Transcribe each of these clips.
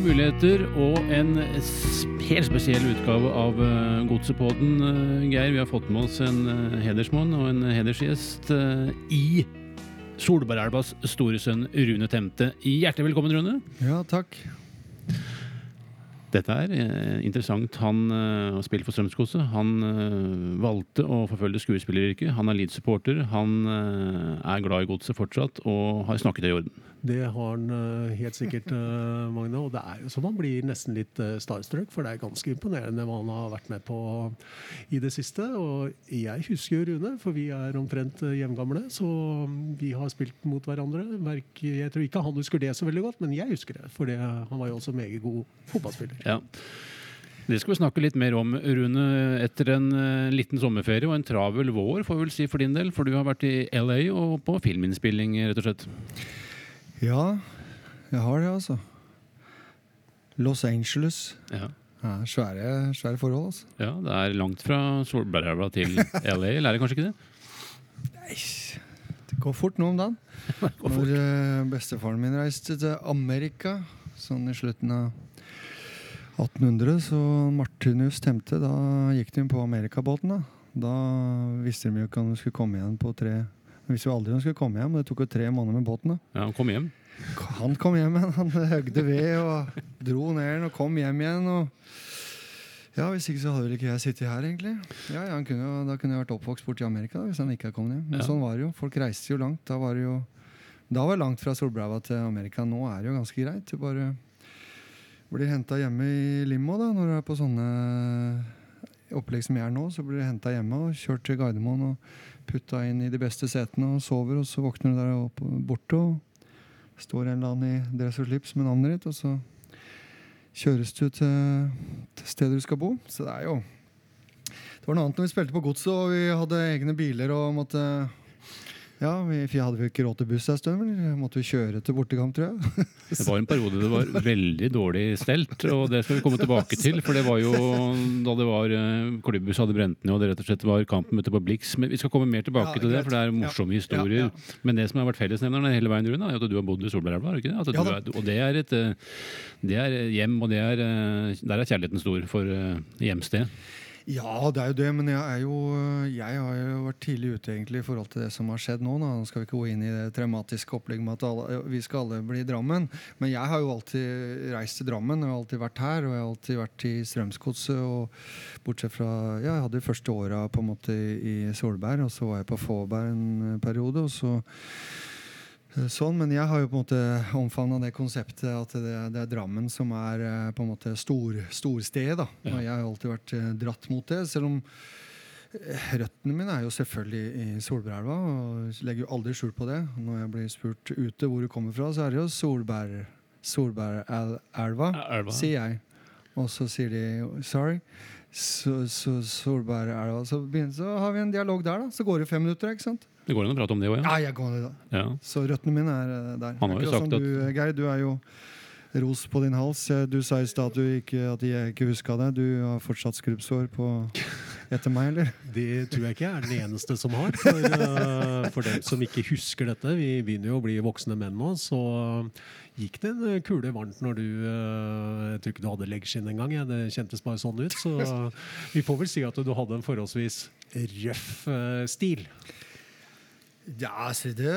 Nye muligheter og en helt spesiell utgave av uh, Godsepodden. Uh, Geir, vi har fått med oss en uh, hedersmann og en hedersgjest i Solbergelvas store sønn Rune Temte. Hjertelig velkommen, Rune. Ja, takk. Dette er eh, interessant. Han eh, har spilt for Strømskose. Han eh, valgte å forfølge skuespilleryrket. Han er Leeds-supporter. Han er glad i godset fortsatt og har snakket det i orden. Det har han helt sikkert, Magne. Og det er jo så man blir nesten litt starstruck, for det er ganske imponerende hva han har vært med på i det siste. Og jeg husker jo Rune, for vi er omtrent jevngamle, så mm, vi har spilt mot hverandre. Jeg tror ikke han husker det så veldig godt, men jeg husker det, for han var jo også meget god fotballspiller. Ja. Det skal vi snakke litt mer om, Rune, etter en eh, liten sommerferie og en travel vår, får vi vel si for din del. For du har vært i LA og på filminnspilling, rett og slett. Ja, jeg har det, altså. Los Angeles. Ja. Ja, svære, svære forhold, altså. ja, det er langt fra Solbergelva til LA, eller er det kanskje ikke det? Nei, det går fort nå om dagen. Når uh, bestefaren min reiste til Amerika sånn i slutten av 1800, så Martinus stemte. da gikk de på amerikabåten. Da Da visste de jo ikke om de skulle komme igjen på tre De visste jo aldri om de skulle komme hjem, det tok jo tre måneder med båten. da Ja, han kom hjem. Han kom hjem igjen. Han høgde ved og dro ned den og kom hjem igjen. Og ja, Hvis ikke så hadde vel ikke jeg sittet her, egentlig. Ja, ja, han kunne, jo- Da kunne jeg vært oppvokst borti Amerika da, hvis han ikke hadde kommet hjem. Men Ja. sånn var det jo. Folk reiste jo langt. Da var det jo Da var det langt fra Solbrava til Amerika. Nå er det jo ganske greit. Du bare blir henta hjemme i limo da, når du er på sånne opplegg som jeg er nå. Så blir du henta hjemme og kjørt til Gardermoen og putta inn i de beste setene og sover, og så våkner du der borte. og står en eller annen i dress og slips med navnet ditt, og så kjøres du til, til stedet du skal bo. Så det er jo Det var noe annet når vi spilte på Godset og vi hadde egne biler og måtte Ja, vi, jeg hadde jo ikke råd til buss en stund. Måtte vi kjøre til bortekamp, tror jeg. Det var en periode det var veldig dårlig stelt, og det skal vi komme tilbake til. For det var jo da det var eh, klubbhus hadde brent ned, og det rett og slett var kampen ute på Blix. Men vi skal komme mer tilbake Ja, til det, for det er morsomme Ja, historier. ja, ja. Men det som har vært fellesnevneren hele veien rundt, er at du har bodd i Solbergelva, ikke det? Altså, Ja er, og det er et eh, det er hjem, og det er, eh, der er kjærligheten stor for hjemstedet. hjemsted. Ja, det er jo det, men jeg, jo, jeg har jo vært tidlig ute egentlig i forhold til det som har skjedd nå. Nå skal vi ikke gå inn i det traumatiske opplegget med at alle, vi skal alle bli i Drammen. Men jeg har jo alltid reist til Drammen, jeg har alltid vært her. Og jeg har alltid vært i Strømsgodset. Bortsett fra Ja, jeg hadde de første åra på en måte i Solberg, og så var jeg på Fåberg en periode. og så Eh, Sånn, Men jeg har jo på en måte omfavna det konseptet at det, det er Drammen som er eh, på en måte stor, storstedet. da. Ja. Og jeg har alltid vært eh, dratt mot det. Selv om eh, røttene mine er jo selvfølgelig i Solbergelva. Og legger jo aldri skjul på det. Når jeg blir spurt ute hvor du kommer fra, så er det jo Solberg, Solbergelva, Elva. sier jeg. Og så sier de 'sorry'. Så, så Solbergelva. Så, så har vi en dialog der, da. Så går det fem minutter. ikke sant? Det går an å prate om det òg, ja. Ja, ja. Så røttene mine er eh, der. Han har jo sagt at- du, Geir, du er jo ros på din hals. Eh, Du sa i stad at, at jeg ikke huska det. Du har fortsatt skrubbsår på etter meg, eller? Det tror jeg ikke jeg er den eneste som har. For, eh, for dem som ikke husker dette, vi begynner jo å bli voksne menn nå, så gikk det en kule varmt når du Jeg tror ikke du hadde leggskinn engang. Ja. Det kjentes bare sånn ut. Så vi får vel si at du hadde en forholdsvis røff stil. Ja, altså det,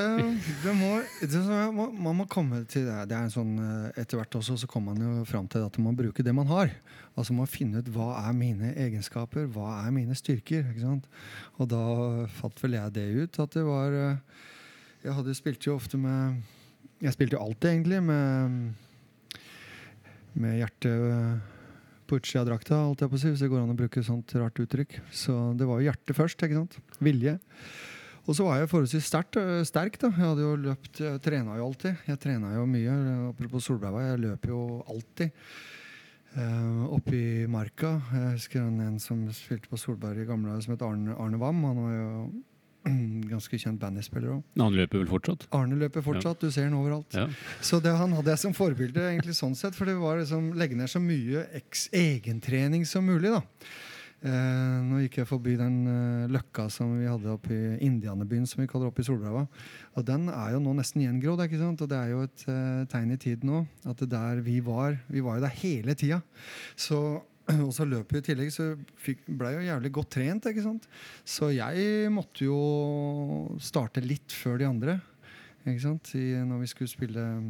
det, må, det må, Man må komme til det. det er en sånn, eh, Etter hvert også så kommer man jo fram til at man må bruke det man har. Altså Man må finne ut hva er mine egenskaper, hva er mine styrker. ikke sant? Og da fant vel jeg det ut. At det var eh, Jeg hadde spilte jo ofte med Jeg spilte jo alltid egentlig med med hjertet eh, på utsida av drakta, holdt jeg på å si, hvis det går an å bruke sånt rart uttrykk. Så det var jo hjertet først. ikke sant? Vilje. Og så var jeg forholdsvis sterkt, øh, sterk. da. Jeg hadde jo løpt, jeg trena jo alltid. Jeg trena jo mye. Apropos Solberga, jeg løp jo alltid. Uh, Oppe i marka. Jeg husker en, en som spilte på Solberg i gamle som het Arne, Arne Wam. Han var jo ganske kjent bandyspiller òg. Han løper vel fortsatt? Arne løper fortsatt, du ser han overalt. Ja. Så det, han hadde jeg som forbilde, egentlig sånn sett, for det var liksom legge ned så mye egentrening som mulig. da. Eh, nå gikk jeg forbi den eh, løkka som vi hadde oppe i Indianerbyen, som vi kaller oppe i Solbrava. Og den er jo nå nesten gjengrodd, ikke sant? og det er jo et eh, tegn i tiden nå. At det der vi var Vi var jo der hele tida. Så og så løp vi i tillegg, så fikk, ble jeg jo jævlig godt trent. ikke sant? Så jeg måtte jo starte litt før de andre. ikke sant? I, når vi skulle spille eh,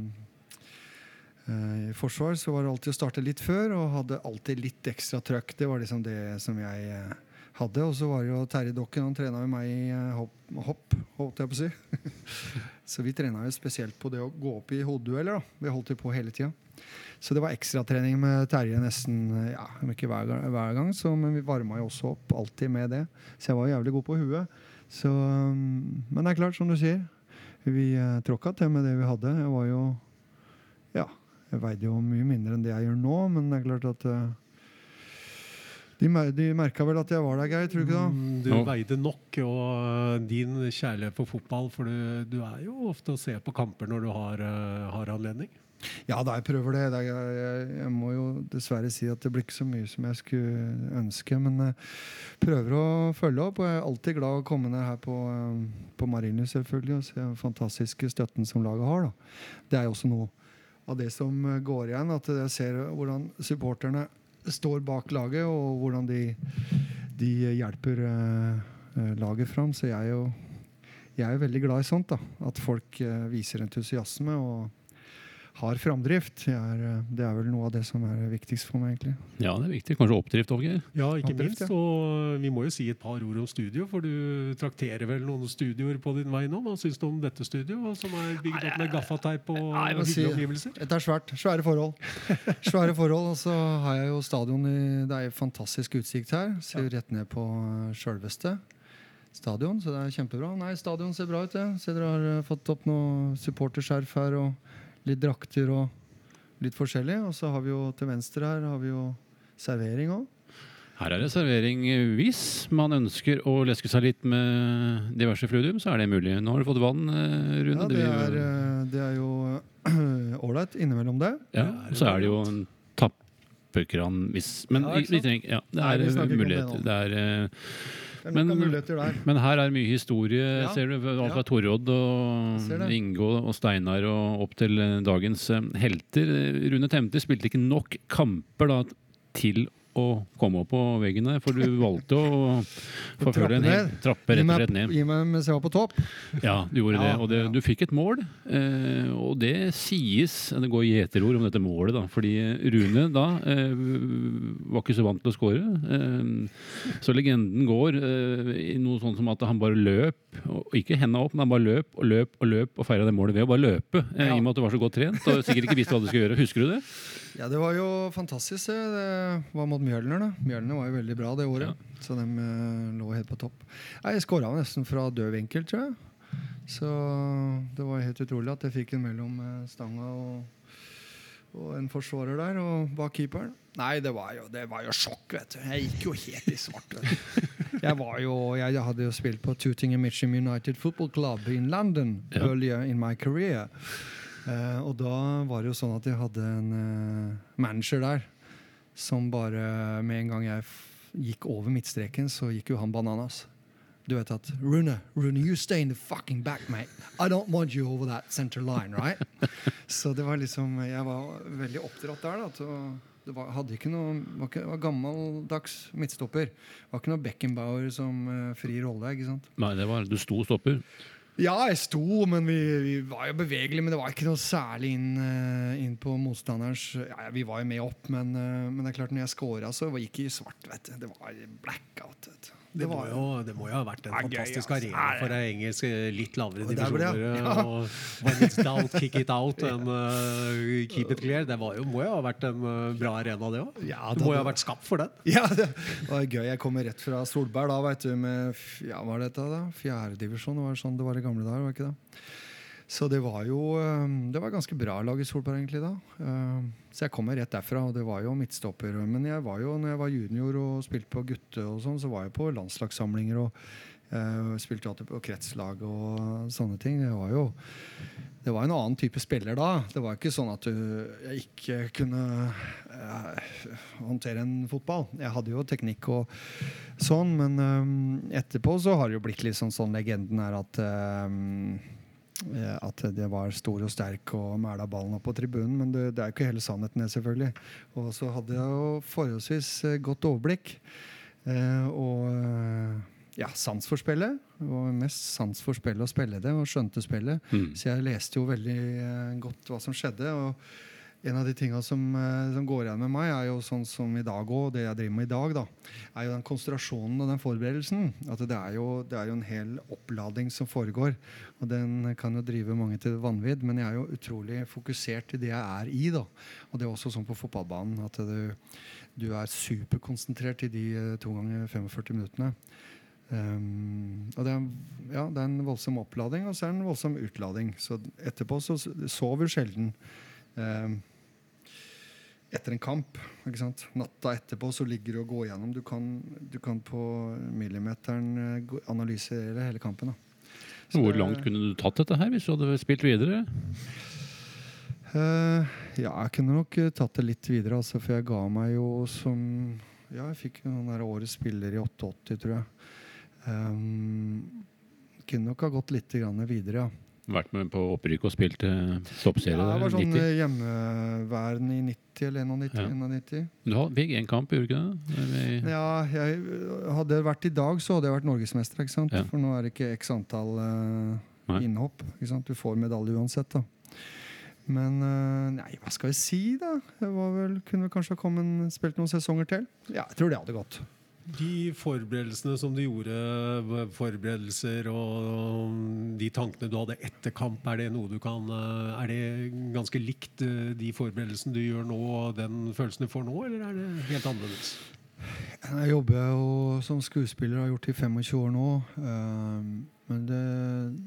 i forsvar, så var det alltid å starte litt før og hadde alltid litt ekstra trøkk. Det var liksom det som jeg eh, hadde. Og så var det jo Terje Dokken, han trena med meg i eh, hopp, hopp, holdt jeg på å si. så vi trena jo spesielt på det å gå opp i hodedueller. da. Vi holdt jo på hele tida. Så det var ekstratrening med Terje nesten ja, ikke hver, hver gang så, men vi varma jo også opp alltid med det. Så jeg var jævlig god på huet. Så, um, men det er klart, som du sier, vi uh, tråkka til med det vi hadde. Jeg var jo jeg veide jo mye mindre enn det jeg gjør nå, men det er klart at uh, de, de merka vel at jeg var der, Geir. Tror du ikke det? Mm, Du Ja. veide nok, og uh, din kjærlighet for fotball For du, du er jo ofte å se på kamper når du har, uh, har anledning. Ja da, jeg prøver det. det jeg, jeg, jeg må jo dessverre si at det blir ikke så mye som jeg skulle ønske. Men jeg prøver å følge opp. Og jeg er alltid glad å komme ned her på, på Marienlyst selvfølgelig, og se den fantastiske støtten som laget har. Da. Det er jo også noe av det som går igjen. At jeg ser hvordan supporterne står bak laget, og hvordan de, de hjelper uh, laget fram. Så jeg er jo jeg er veldig glad i sånt. da, At folk uh, viser entusiasme. og har framdrift. Jeg er, eh, det er vel noe av det som er viktigst for meg, egentlig. Ja, det er viktig. Kanskje oppdrift òg, Ja, ikke Oppdrift, minst. ja. Og vi må jo si et par ord om studio, for du trakterer vel noen studioer på din vei nå. Hva syns du om dette studioet, som er bygd opp med gaffateip og må si- hyggelige omgivelser? Dette er svært. Svære forhold. Svære forhold, Og så har jeg jo stadion i Det er fantastisk utsikt her. Ser jo rett ned på eh, sjølveste stadion, så det er kjempebra. Nei, stadion ser bra ut, det. Ser dere har eh, fått opp noe supporterskjerf her, og litt drakter og litt forskjellig. Og så har vi jo til venstre her har vi jo servering òg. Her er det servering. Hvis man ønsker å leske seg litt med diverse fludium, så er det mulig. Nå har du fått vann, eh, Rune. Ja, det er, det er jo ålreit innimellom det. ja, og så er det jo en tappekran hvis Men Ja, vi, trenger Ja, det er muligheter. Det er, eh, Det er Men- nok muligheter der. men her er mye historie, Ja. ser du. Alt fra Torod og Inge. Ingo og Steinar og opp til dagens eh, helter. Rune Temte spilte ikke nok kamper da til å komme opp på veggen der, for du valgte å forfølge en hel trappe rett og slett ned. gi meg mens jeg var på topp. Ja, du gjorde Ja, det. Og det, du fikk et mål. Eh, og det sies Det går gjeterord om dette målet, da. Fordi Rune da eh, var ikke så vant til å score. Eh, så legenden går eh, i noe sånt som at han bare løp, og ikke henda opp, men han bare løp og løp og løp og feira det målet ved å bare løpe. Eh, I og med at du var så godt trent og sikkert ikke visste hva du skulle gjøre. Husker du det? Ja, det var jo fantastisk. Det, var mot Mjølner. da. Mjølner var jo veldig bra det året. Så de eh, lå helt på topp. Jeg skåra nesten fra død vinkel, tror jeg. Så det var helt utrolig at jeg fikk en mellom eh, stanga og, og en forsvarer der, og bak keeperen. Nei, det var jo, det var jo sjokk, vet du. Jeg gikk jo helt i svart. vet du. Jeg var jo, jeg hadde jo spilt på Tooting and Mitcham United Football Club in London Ja. earlier in my career. Eh, og da var det jo sånn at jeg hadde en eh, manager der som bare Med en gang jeg gikk over midtstreken, så gikk jo han bananas. Du vet at Rune, Rune, you stay in the fucking back, mate. I don't want you over that center line, right? så det var liksom Jeg var veldig oppdratt der, da. til å- det var, hadde ikke noe var, ikke, var gammeldags midtstopper. Det var ikke noe Beckenbauer som uh, fri rolle. ikke sant? Nei, det var Du sto stopper. Ja, jeg sto, men vi, vi var jo bevegelige. Men det var ikke noe særlig inn, eh, inn på motstanderens ja, Vi var jo med opp, men, eh, men det er klart når jeg scora, så gikk det i svart. vet du. Det var blackout. vet du. Det må, jo, det må jo ha vært en er gøy, fantastisk altså. arena for ei engelsk eh, litt lavere divisjoner. eh, ja. Og when it's down, kick it out and uh, keep it clear. Det var jo, må jo ha vært en eh, bra arena, det òg. Ja, det må jo ha vært skapt for den. Ja, det var gøy. Jeg kommer rett fra Solberg da, vet du, med ja, hva var dette da? fjerdedivisjon. Det var sånn det var i gamle dager. var det ikke det? Så det var jo eh, Det var ganske bra lag i Solberg egentlig da. Eh, Så jeg kommer rett derfra, og det var jo midtstopper. Men jeg var jo, når jeg var junior og spilte på gutte, og sånn, så var jeg på landslagssamlinger. og uh, spilte alltid på kretslag og sånne ting. Det var jo det var en annen type spiller da. Det var ikke sånn at du ikke kunne uh, håndtere en fotball. Jeg hadde jo teknikk og sånn, men um, etterpå så har det jo blitt litt sånn, sånn legenden er at eh, at det var stor og sterk og mæla ballen opp på tribunen. Men det, det er jo ikke hele sannheten, det, selvfølgelig. Og så hadde jeg jo forholdsvis eh, godt overblikk. Eh, og eh, ja, sans for spillet. Og mest sans for spillet og spille det, og skjønte spillet. Mm. Så jeg leste jo veldig eh, godt hva som skjedde. og en av de tinga som, eh, som går igjen med meg, er jo sånn som i dag òg, det jeg driver med i dag, da, er jo den konsentrasjonen og den forberedelsen. At det er, jo, det er jo en hel opplading som foregår. Og den kan jo drive mange til vanvidd, men jeg er jo utrolig fokusert i det jeg er i. da. Og det er også sånn på fotballbanen at du, du er superkonsentrert i de eh, to ganger 45 minuttene. Um, og det er, ja, det er en voldsom opplading, og så er det en voldsom utlading. Så etterpå så sover sjelden. Um, etter en kamp. ikke sant? Natta etterpå så ligger du og går gjennom. Du kan, du kan på millimeteren eh, analysere hele kampen. da. Så Hvor det- langt kunne du tatt dette her hvis du hadde spilt videre? Uh, ja, jeg kunne nok eh, tatt det litt videre, altså, for jeg ga meg jo som Ja, jeg fikk jo den der årets spiller i 88, tror jeg. Um, kunne nok ha gått litt videre, ja. Vært med på opprykk og spilt eh, toppserie ja, jeg var sånn 90. eh, hjemmeværende i 90 eller 91. Ja. 91. Du fikk én kamp, gjorde du ikke det? Eller- Ja, jeg, hadde det vært i dag, så hadde jeg vært norgesmester. ikke sant? Ja. For nå er det ikke x antall uh, innhopp. ikke sant? Du får medalje uansett. da. Men uh, nei, hva skal jeg si, da? Jeg var vel, kunne vel kanskje ha kommet, spilt noen sesonger til. Ja, jeg tror det hadde gått. De forberedelsene som du gjorde, forberedelser og de tankene du hadde etter kamp, er det noe du kan eh, Er det ganske likt eh, de forberedelsene du gjør nå, og den følelsen du får nå, eller er det helt annerledes? Jeg jobber jo som skuespiller, har gjort det i 25 år nå. eh, men det,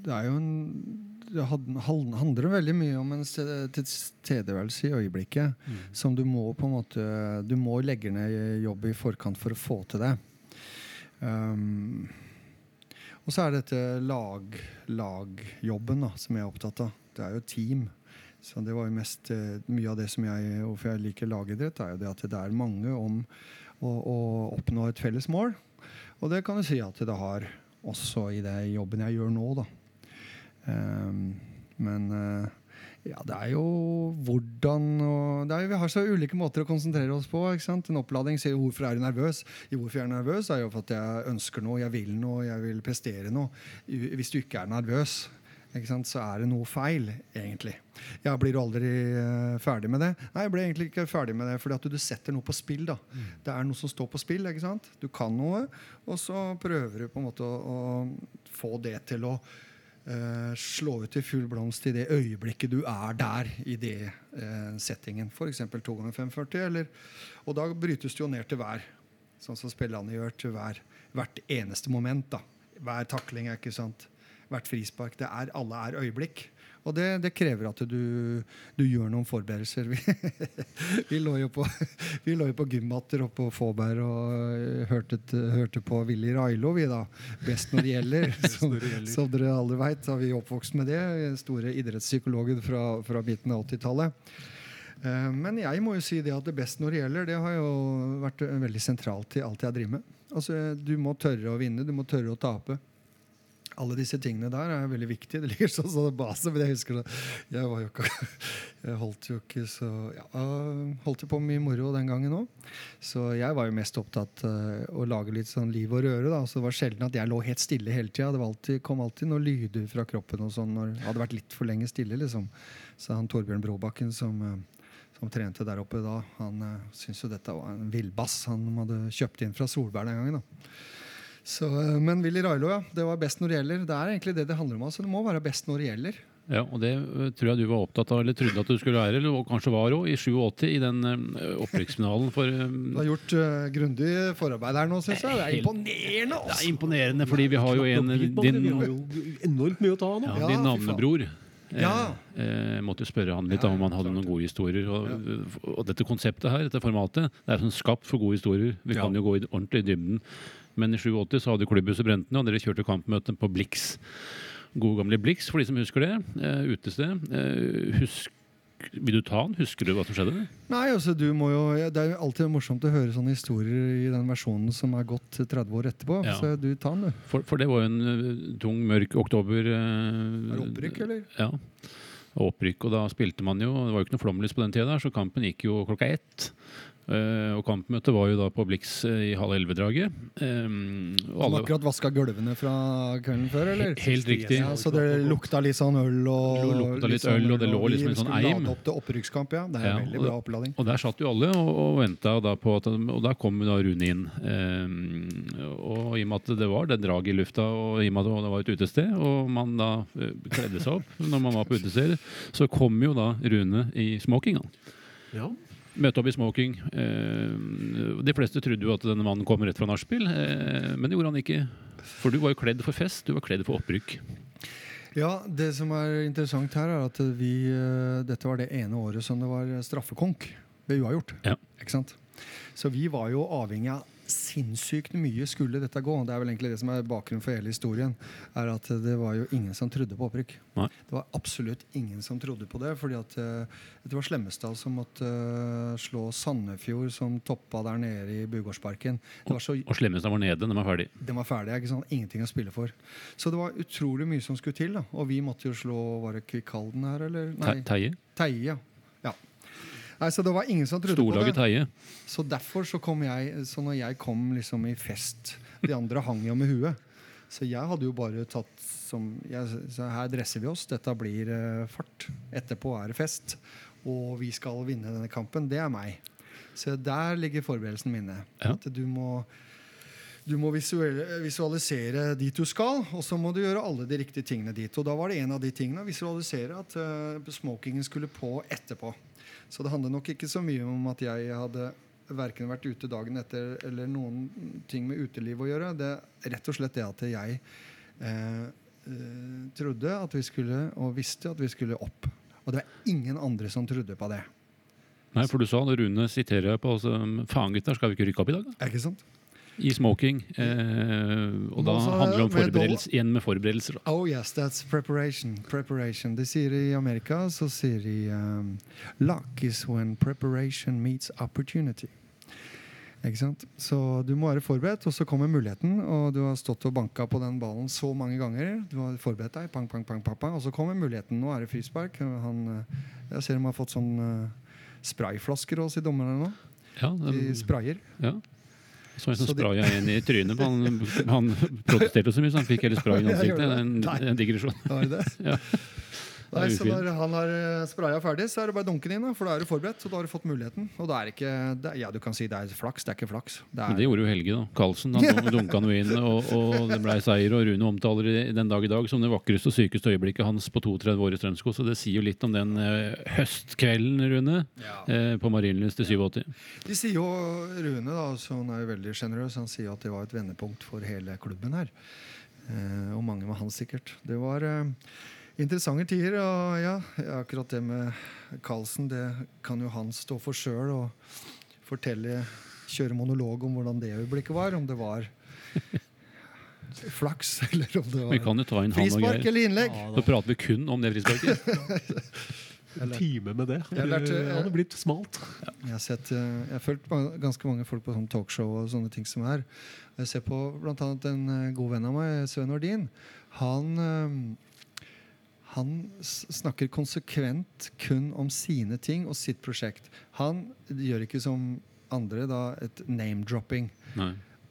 det er jo en Det handler veldig mye om en ste- tilstedeværelse i øyeblikket. Som du må på en måte Du må legge ned jobb i forkant for å få til det. Um, og så er det dette lag, lagjobben da, som jeg er opptatt av. Det er jo team. Så det var jo mest eh, Mye av det som jeg Hvorfor jeg liker lagidrett, er jo det at det er mange om å, å oppnå et felles mål. Og det kan du si at det har også i det jobben jeg gjør nå, da. Um, men eh, ja, det er jo hvordan og det er, jo- Vi har så ulike måter å konsentrere oss på. ikke sant? En oppladning sier 'hvorfor er du nervøs'? I hvorfor jeg er nervøs, er jo for at jeg ønsker noe, jeg vil noe, jeg vil prestere noe. Hvis du ikke er nervøs, ikke sant, så er det noe feil, egentlig. Ja, Blir du aldri uh, ferdig med det? Nei, jeg ble egentlig ikke ferdig med det, fordi at du setter noe på spill. da. Det er noe som står på spill. ikke sant? Du kan noe, og så prøver du på en måte å, å få det til å eh, slå ut i full blomst i det øyeblikket du er der i det eh, settingen. F.eks. 2 ganger 540. Eller, og da brytes det jo ned til hver, sånn som spillerne gjør, til hver, hvert eneste moment. da. Hver takling ikke sant. Hvert frispark. Det er, alle er øyeblikk. Og det, det krever at du, du gjør noen forberedelser. Vi, vi lå jo på, vi lå jo på gymmatter og på Fåberg og eh, hørte, hørte på Willy Railo, vi da. Best når det gjelder. som, som dere alle veit, har vi oppvokst med det. Store idrettspsykologen fra, fra midten av 80-tallet. Eh, Men jeg må jo si det at det best når det gjelder, det har jo vært eh, veldig sentralt i alt jeg driver med. Altså, Du må tørre å vinne, du må tørre å tape. Alle disse tingene der er veldig viktige. Det ligger sånn som base, men jeg husker det. Jeg var jo ikke Jeg holdt jo ikke så ja, øh, Holdt jo på med mye moro den gangen òg. Så jeg var jo mest opptatt av å lage litt sånn liv og røre. da, Så det var sjelden at jeg lå helt stille hele tida. Det alltid, kom alltid noen lyder fra kroppen og sånn når det hadde vært litt for lenge stille. liksom. Så han Torbjørn Bråbakken som øh, som trente der oppe da, han syntes jo dette var en villbass han hadde kjøpt inn fra Solberg den gangen. da. Så, eh, men Willy Railo, ja. Det var best når det gjelder. Det er egentlig det det handler om. altså Det må være best når det gjelder. Ja, og det eh, tror jeg du var opptatt av, eller trodde at du skulle være, eller kanskje var òg, i 87 i den eh, opprykksfinalen for um, Du har gjort uh, grundig forarbeid her nå, syns jeg. Det er imponerende! imponerende! Det er altså. imponerende, fordi vi har jo en din, Vi har jo enormt mye å ta av nå. ja, Ja, din navnebror. Ja. Eh, eh, måtte jo spørre han litt Ja, om han hadde klart noen gode historier. Og, og dette konseptet her, dette formatet, det er sånn skapt for gode historier. Vi Ja. kan jo gå i, ordentlig i dybden. Men i 87 så hadde klubbhuset brent ned, og dere kjørte kampmøte på Blix. Gode gamle Blix, for de som husker det. Eh, utested. Eh, husk, vil du ta den? Husker du hva som skjedde? Nei, altså du må jo Det er jo alltid morsomt å høre sånne historier i den versjonen som er gått 30 år etterpå. Ja. Så du tar den, du. For, for det var jo en eh, tung, mørk oktober. eh, opprykk, eller? Ja. Opprykk, og da spilte man jo Det var jo ikke noe flomlys på den tida, så kampen gikk jo klokka ett. Eh, og kampmøtet var jo da på Blix eh, i halv elleve-draget. Um, og akkurat vaska gulvene fra kvelden før, eller? Helt riktig. Ja, så det lukta litt sånn øl og det lukta litt øl, og det lå liksom en sånn eim. lade opp til opprykkskamp, ja. Det er Ja, veldig bra opplading. Og der satt jo alle og, og venta da på at Og da kom da Rune inn. Um, og i og med at det var det draget i lufta, og i og med at det var et utested, og man da uh, kledde seg opp når man var på utestedet så kom jo da Rune i smoking. Ja. Møte opp i smoking. Eh, de fleste trodde jo at denne mannen kom rett fra nachspiel, eh, men det gjorde han ikke. For du var jo kledd for fest, du var kledd for opprykk. Ja, Det som er interessant her, er at vi, eh, dette var det ene året som det var straffekonk ved uavgjort. Ja. Ikke sant? Så vi var jo avhengig av sinnssykt mye skulle dette gå. Det er vel egentlig det som er bakgrunnen for hele historien. er at Det var jo ingen som trodde på opprykk. Nei. Det var absolutt ingen som trodde på det. fordi at eh, det var Slemmestad som måtte eh, slå Sandefjord, som toppa der nede i Bugårdsparken. Så Og Slemmestad var nede, Den var ferdig. den var ferdig. ikke sant? Ingenting å spille for. Så det var utrolig mye som skulle til. da. Og vi måtte jo slå Var det Kvikalden her, eller? Nei. Teie. Teie, ja. Nei, Så det var ingen som trodde Storlaget på det. Heie. Så derfor så kom jeg Så når jeg kom liksom i fest De andre hang jo med huet. Så jeg hadde jo bare tatt som jeg, Så her dresser vi oss. Dette blir uh, fart. Etterpå er det fest. Og vi skal vinne denne kampen. Det er meg. Så der ligger forberedelsene mine. Ja. At du må du må visualisere dit du skal, og så må du gjøre alle de riktige tingene dit. Og da var det en av de tingene å visualisere at uh, smokingen skulle på etterpå. Så det handler nok ikke så mye om at jeg hadde verken vært ute dagen etter eller noen ting med uteliv å gjøre. Det er rett og slett det at jeg eh, eh, trodde at vi skulle, og visste at vi skulle opp. Og det var ingen andre som trodde på det. Nei, for du sa, når Rune siterer på altså, Faen, gutter, skal vi ikke rykke opp i dag? da? Ikke sant? I smoking. Eh, og da handler det om forberedelse, igjen med forberedelser. Da. Oh yes, that's preparation. Preparation. De sier i Amerika så sier de um, Luck is when preparation meets opportunity. Ikke sant? Så du må være forberedt, og så kommer muligheten. Og du har stått og banka på den ballen så mange ganger. Du har forberedt deg, pang, pang, pang, pang, og så kommer muligheten. Nå er det frispark. Han, eh, jeg ser de har fått sånn eh, sprayflasker hos dommerne nå. Ja, de, sprayer. ja. Så en som Så de- spraya en i trynet. på Han, han protesterte så mye, så han fikk hele sprayen i ansiktet. det. En, en digresjon. Var det det? Ja. Det Nei, så når han har eh, spraya ferdig, så er det bare å dunke den inn. For da er du forberedt, og da har du fått muligheten. Og da er ikke det, er- Ja, du kan si det er flaks, det er ikke flaks. Det Men er, det gjorde jo Helge, da. Karlsen. Han dunka noe inn, og, og det blei seier. Og Rune omtaler det den dag i dag som det vakreste og sykeste øyeblikket hans på 32 år i Strømsko. Så det sier jo litt om den eh, høstkvelden, Rune, eh, på Marienlyst i 87. De sier jo Rune, da, så han er jo veldig sjenerøs, han sier at det var et vendepunkt for hele klubben her. Eh, og mange med han sikkert. Det var eh, interessante tider. Og ja, akkurat det med Karlsen, det kan jo han stå for sjøl og fortelle, kjøre monolog om hvordan det øyeblikket var. Om det var flaks, eller om det var frispark eller innlegg. Ja, da prater vi kun om det frisparket. En time med det. Jeg lærte- Det hadde blitt smalt. Jeg har, sett, eh, jeg har fulgt ganske mange folk på sånn talkshow og sånne ting som er. Jeg ser på annet en eh, god venn av meg, Svein Ordin. Han, eh, han snakker konsekvent kun om sine ting og sitt prosjekt. Han gjør ikke som andre, da, et name-dropping.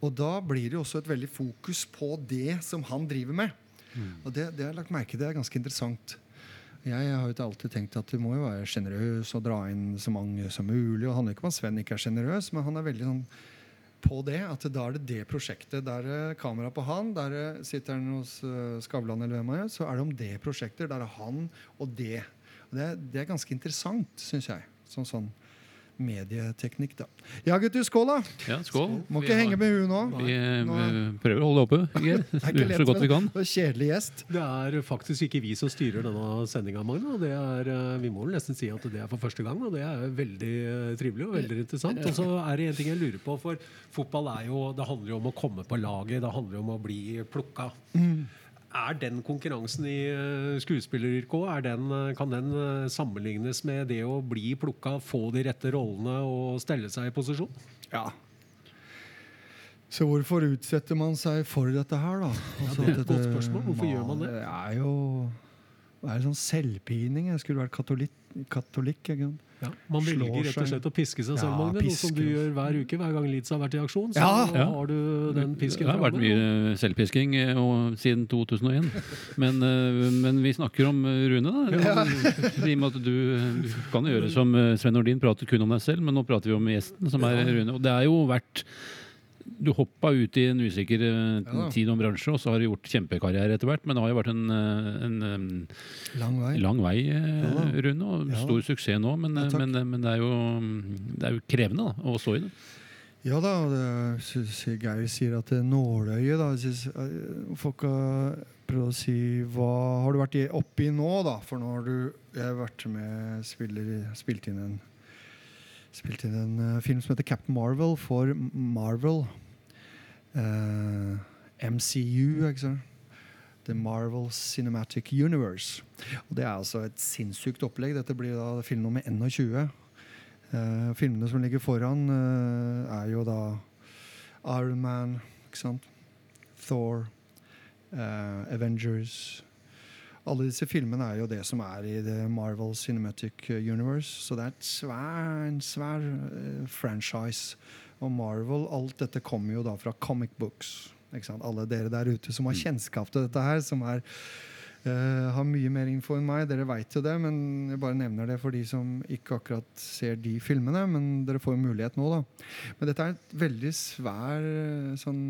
Og da blir det jo også et veldig fokus på det som han driver med. Og det, det har jeg lagt merke det er ganske interessant. Jeg har jo alltid tenkt at du må jo være sjenerøs og dra inn så mange som mulig. og Det handler ikke om at Sven ikke er sjenerøs, men han er veldig sånn på det. At da er det det prosjektet. Der er kamera på han, der er- sitter han hos uh, Skavlan eller hvem er, så er det om det prosjektet. Der er han og det. Og det, det er ganske interessant, syns jeg. Sånn, sånn. Medieteknikk, da. Ja, gutter, skål, da! Ja, skål. Må Vi ikke har- henge med huet nå. Vi eh, Nå- prøver å holde det oppe. Det er ikke lett, Så godt vi kan. men Kjedelig gjest. Det er faktisk ikke vi som styrer denne sendinga, Magne. Det er, eh, vi må nesten si at det er for første gang, og det er veldig eh, trivelig og veldig interessant. Og så er det en ting jeg lurer på, for fotball er jo, det handler jo om å komme på laget, det handler jo om å bli plukka. Er den konkurransen i eh, skuespilleryrket er eh, kan den eh, sammenlignes med det å bli plukka, få de rette rollene og stelle seg i posisjon? Ja. Så hvorfor utsetter man seg for dette her, da? Altså, det er et dette- godt spørsmål. Hvorfor gjør man det? Det er jo det er sånn selvpining. Jeg skulle vært katolikk. katolikk? Ja, man velger rett og slett å piske seg selv, Ja, Magne. Noe som du gjør hver uke hver gang Leeds har vært i aksjon. Så Ja. Ja. har du den pisken Det har vært mye selvpisking eh, og, siden 2001. Men, eh, men vi snakker om eh, Rune, da. I og med at du, du kan gjøre som Sven Nordin, prater kun om deg selv, men nå prater vi om gjesten, som er Rune. Og det er jo vært Du hoppa ut i en usikker eh, Ja tid om bransje, og så har du gjort kjempekarriere etter hvert. Men det har jo vært en, eh, en, eh, Lang vei. lang vei, Ja. Rune, og Ja. stor suksess nå. Men, men, men det, er jo, det er jo krevende da, å stå i det. Ja da, og det Geir sier at det er nåløyet, da. Synes, Folk har prøvd å si hva har du vært oppi nå, da? For nå har du Jeg har vært med spiller, spilt inn en Spilt inn en eh, film som heter Captain Marvel for Marvel. Uh, MCU, ikke sant? The Marvel Cinematic Universe. Og Det er altså et sinnssykt opplegg. Dette blir da film nummer 21. Uh, filmene som ligger foran, uh, er jo da Iron Man, ikke sant? Thor, uh, Avengers Alle disse filmene er jo det som er i The Marvel Cinematic Universe. Så det er et svær, en svær uh, franchise. Og Marvel, alt dette kommer jo da fra comic books. Ikke sant? Alle dere der ute som har kjennskap til dette her, som er uh, har mye mer info enn meg. Dere veit jo det, men jeg bare nevner det for de som ikke akkurat ser de filmene. Men dere får jo mulighet nå, da. Men dette er et veldig svær, eh, sånn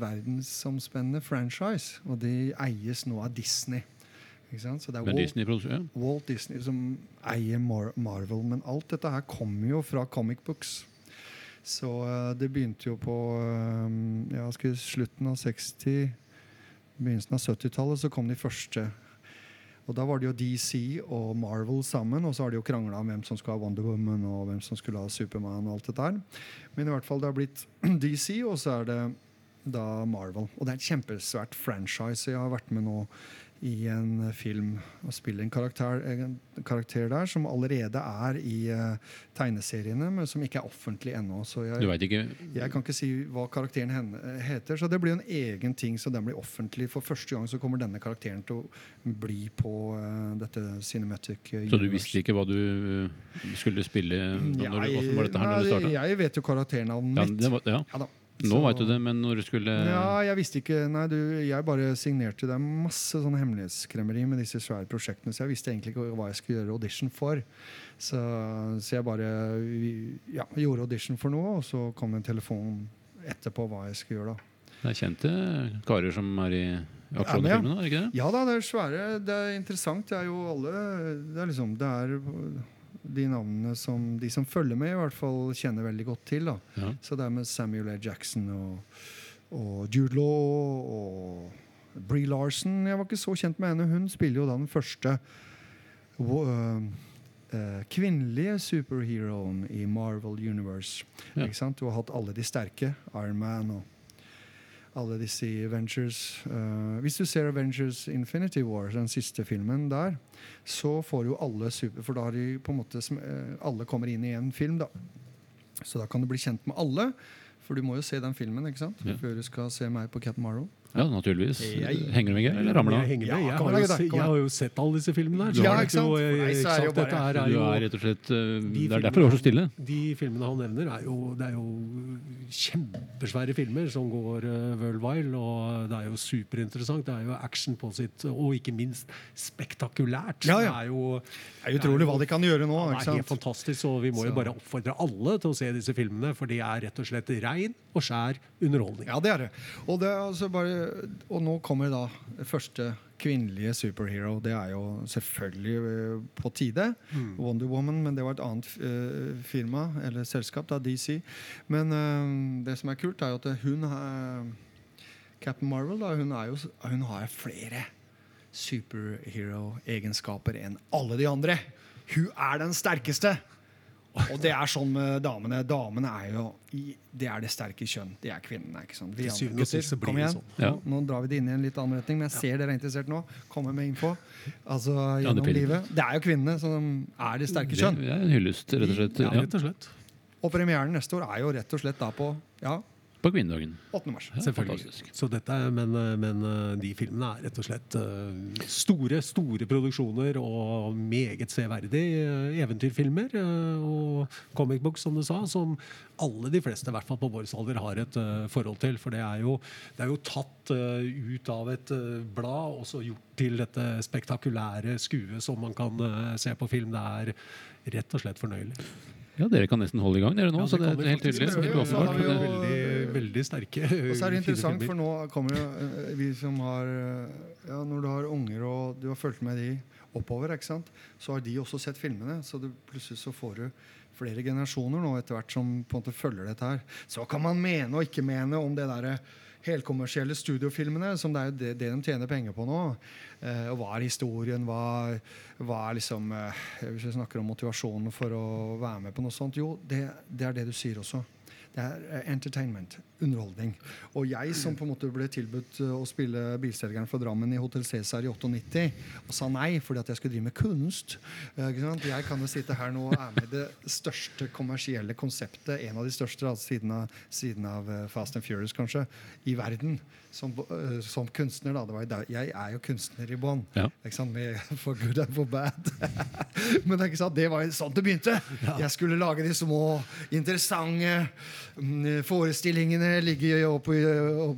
verdensomspennende franchise. Og de eies nå av Disney. Så det er Walt, Disney-produksjon. Ja. Walt Disney som eier Mar Marvel. Men alt dette her kommer jo fra comic books. Så eh, det begynte jo på eh, ja, slutten av 60 begynnelsen av 70-tallet så kom de første. Og Da var det jo DC og Marvel sammen, og så har de jo krangla om hvem som skulle ha Wonder Woman og hvem som skulle ha Supermann. og alt det der. Men i hvert fall det har blitt DC, og så er det da Marvel. Og det er et kjempesvært franchise. Jeg har vært med nå i en film og spiller en karakter, en karakter der som allerede er i uh, tegneseriene, men som ikke er offentlig ennå. Så jeg, jeg kan ikke si hva karakteren henne eh, heter, så det blir en egen ting. Så den blir offentlig. For første gang så kommer denne karakteren til å bli på uh, dette Cinematic Universe. Så du visste ikke hva du uh, skulle spille? Når, Jeg- når du nei, starta? Jeg vet jo karakternavnet Ja, mitt. det var, ja. Ja da. Nå Så- vet du det, men når du skulle Ja, jeg visste ikke Nei, du, jeg bare signerte. Det er masse sånn hemmelighetskremmeri med disse svære prosjektene, så jeg visste egentlig ikke hva jeg skulle gjøre audition for. Så, så jeg bare ja, gjorde audition for noe, og så kom en telefon etterpå hva jeg skulle gjøre. da. Det er kjente karer som er i Ja, men ja. aksjonfilmene, det ikke det? Ja da, det er svære. Det er interessant. Det er jo alle Det er liksom Det er de navnene som de som følger med, i hvert fall kjenner veldig godt til. Ja. Så det er med Samuel A. Jackson og, og Jude Law og Bree Larson. Jeg var ikke så kjent med henne. Hun spiller jo da den første uh, øh, kvinnelige superheroen i Marvel Universe. Ja. Ikke sant? Du har hatt alle de sterke. Iron Man og alle disse Avengers. Eh, hvis du ser Avengers Infinity War, den siste filmen der, så får jo alle super... For da har de på en måte eh, Alle kommer inn i en film, da. Så da kan du bli kjent med alle. For du må jo se den filmen ikke sant? Ja. før du skal se meg på Cat Marvel. Ja, naturligvis. Jeg- Henger du med, eller ramler Jeg du av? henger med. Jeg har, jo se, jeg har jo sett alle disse filmene her. Ja, er ikke sant? jo, så er ikke sant? Dette her er Du jo er rett og slett uh, Det er derfor du var så stille. De filmene han nevner, er jo, det er jo kjempesvære filmer som går uh, worldwide. Og det er jo superinteressant. Det er jo action på sitt, og ikke minst spektakulært. Ja, ja. Det er jo Det er utrolig hva de kan gjøre nå. det er helt fantastisk, og vi må jo bare oppfordre alle til å se disse filmene, for de er rett og slett rein og skjær underholdning. Ja, det er det. Og det er altså bare eh, og nå kommer da første kvinnelige superhero. Det er jo selvfølgelig eh, på tide. Mm. Wonder Woman, men det var et annet eh, firma eller selskap, da, DC. Men eh, det som er kult, er jo at hun Captain Marvel da, hun, er jo, hun har flere superhero-egenskaper enn alle de andre. Hun er den sterkeste! Og det er sånn med damene. Damene er jo i- Det er det sterke kjønn. Det er kvinnene. ikke sant? Vi andre gutter, så kom igjen. sånn. Ja. Nå, drar vi det inn i en litt annen retning, men jeg ser dere er interessert nå. Kommer med info. Altså gjennom livet. Det er jo kvinnene som er det sterke kjønn. Det er en hyllest, rett og slett. Ja, Ja, rett og slett. Og premieren neste år er jo rett og slett da på ja, på kvinnedagen. 8. mars. Selvfølgelig. Så dette, er- men, eh, men eh, de filmene er rett og slett eh, store store produksjoner og meget severdige eh, eventyrfilmer. Og comic books, som du sa, som alle de fleste, i hvert fall på vår alder, har et forhold til. For det er jo, det er jo tatt ut av et blad og så gjort til dette spektakulære skuet som man kan se på film. Det er rett og slett fornøyelig. Ja, dere kan nesten holde i gang, dere nå. Ja, så det det er helt tydelig. Helt Så har åpenbart. vi jo- Veldig, veldig sterke. Og så er det interessant, for nå kommer jo eh, vi som har eh, Ja, når du har unger og du har fulgt med de oppover, ikke sant? så har de også sett filmene. Så du, plutselig så får du flere generasjoner nå etter hvert som på en måte følger dette her. Så kan man mene og ikke mene om det derre helkommersielle studiofilmene, som det er jo det, det de tjener penger på nå. Eh, og hva er historien? Hva, hva er liksom eh, Hvis vi snakker om motivasjonen for å være med på noe sånt, jo, det, det er det du sier også. Det er entertainment. Underholdning. Og jeg som på en måte ble tilbudt eh, å spille bilselgeren fra Drammen i Hotell Cæsar i 98, og sa nei fordi at jeg skulle drive med kunst. Eh? Jeg kan jo sitte her nå og er med i det største kommersielle konseptet, en av de største siden av, siden av eh, Fast and Furious, kanskje, i verden. Som, eh, som kunstner, da. Det var, jeg er jo kunstner i bånn. Ja. For good and for bad. Men det det var sånn det begynte. Jeg skulle lage de små, interessante mm, forestillingene. Ligge oppe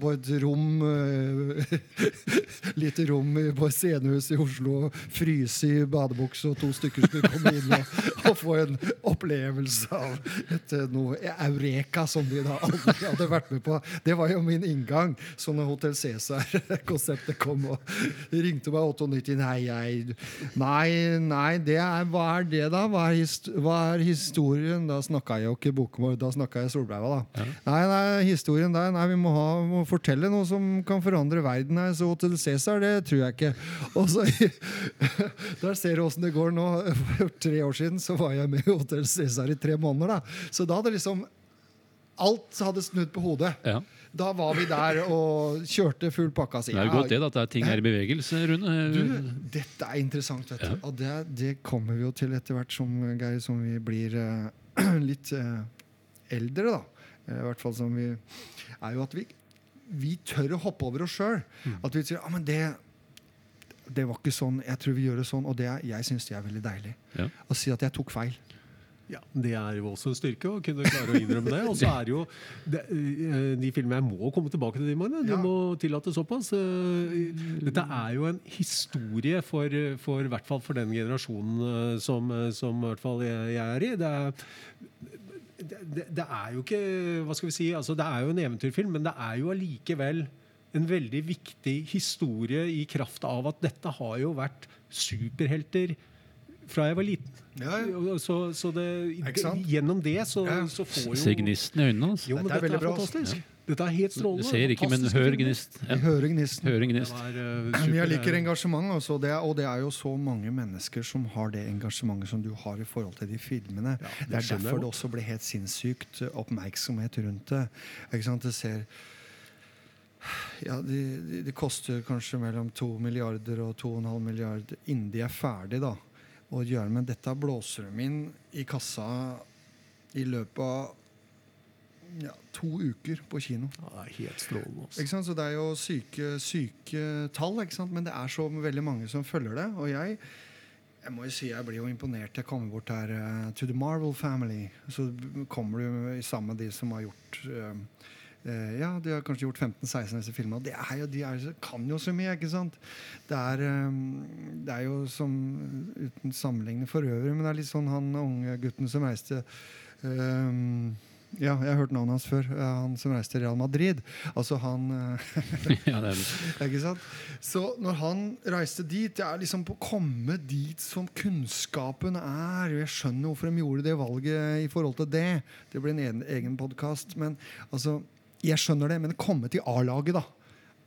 på et rom eh, Lite rom på et scenehus i Oslo. Fryse i badebukse, og to stykker skulle komme inn og, og få en opplevelse av et, eh, noe eureka som de da aldri hadde vært med på. Det var jo min inngang. Så når Hotell Cæsar-konseptet kom og ringte meg 98 Nei, jeg, nei, nei det er, hva er det, da? Hva er, hist hva er historien? Da snakka jeg jo ikke bokmål, da snakka jeg Solbreia, da. Nei, nei, historien der Nei, vi må, ha, må fortelle noe som kan forandre verden her. Så Hotell Cæsar, det tror jeg ikke. Og så Der ser du åssen det går nå. For tre år siden så var jeg med i Hotell Cæsar i tre måneder, da. Så da hadde liksom Alt hadde snudd på hodet. Ja. Da var vi der og kjørte full pakka si. Det er jo godt det, at det er ting er i bevegelse, Rune. du, dette er interessant, vet du. Og det, det kommer vi jo til etter hvert som, Geir, som vi blir uh, litt uh, eldre, da. Eh, I hvert fall som vi Er jo at vi, vi tør å hoppe over oss sjøl. At vi sier ah, men det, det var ikke sånn, jeg tror vi gjør det sånn. Og det, er- jeg syns det er veldig deilig. Ja. Å si at jeg tok feil. Ja, Det er jo også en styrke å kunne klare å innrømme det. Og så er jo det, eh, de filmene Jeg må komme tilbake til de, Magne. Du Ja. må tillate såpass. Eh, Dette er jo en historie for, for, hvert fall for den generasjonen eh, som, som hvert fall jeg, jeg er i. Det er, det, det, det er jo ikke Hva skal vi si? Altså, det er jo en eventyrfilm, men det er jo allikevel en veldig viktig historie i kraft av at dette har jo vært superhelter fra jeg var liten. Ja, ja. Så, så det, gjennom det så, Ja. så får jo Ser gnisten i øynene hans. Jo, men Dette er dette er, veldig bra, altså. fantastisk. Dette er helt Du ser ikke, men hør gnist. Ja. hører gnisten. Hører gnist. var, uh, jeg liker engasjement, også, det er, og det er jo så mange mennesker som har det engasjementet som du har i forhold til de filmene. Ja, det det er derfor det også ble helt sinnssykt oppmerksomhet rundt det. Ikke sant? Det ser ja, de, de, de koster kanskje mellom 2 milliarder og 2,5 milliarder innen de er ferdig da, å gjøre. Men dette blåser de inn i kassa i løpet av ja, to uker på kino. Ja, det er helt strålende. Altså. Ikke sant? Så det er jo syke, syke tall, ikke sant? men det er så veldig mange som følger det. Og jeg, jeg må jo si jeg blir jo imponert. Jeg kommer bort her uh, to the Marvel Family. Så kommer du sammen med de som har gjort eh, Ja, de har kanskje gjort 15-16 av disse filmene. Det er jo, de er, kan jo så mye, ikke sant? Det er, eh, det er jo som Uten sammenligning for øvrig, men det er litt sånn han unge gutten som reiste um, Ja, jeg har hørt navnet hans før. Han som reiste til Real Madrid. Altså han eh, ja, det er, Ikke sant? Så når han reiste dit Det er liksom på å komme dit som kunnskapen er. Jeg skjønner hvorfor de gjorde det valget i forhold til det. Det blir en egen, egen podkast. Men altså, jeg skjønner det. Men komme til A-laget, da.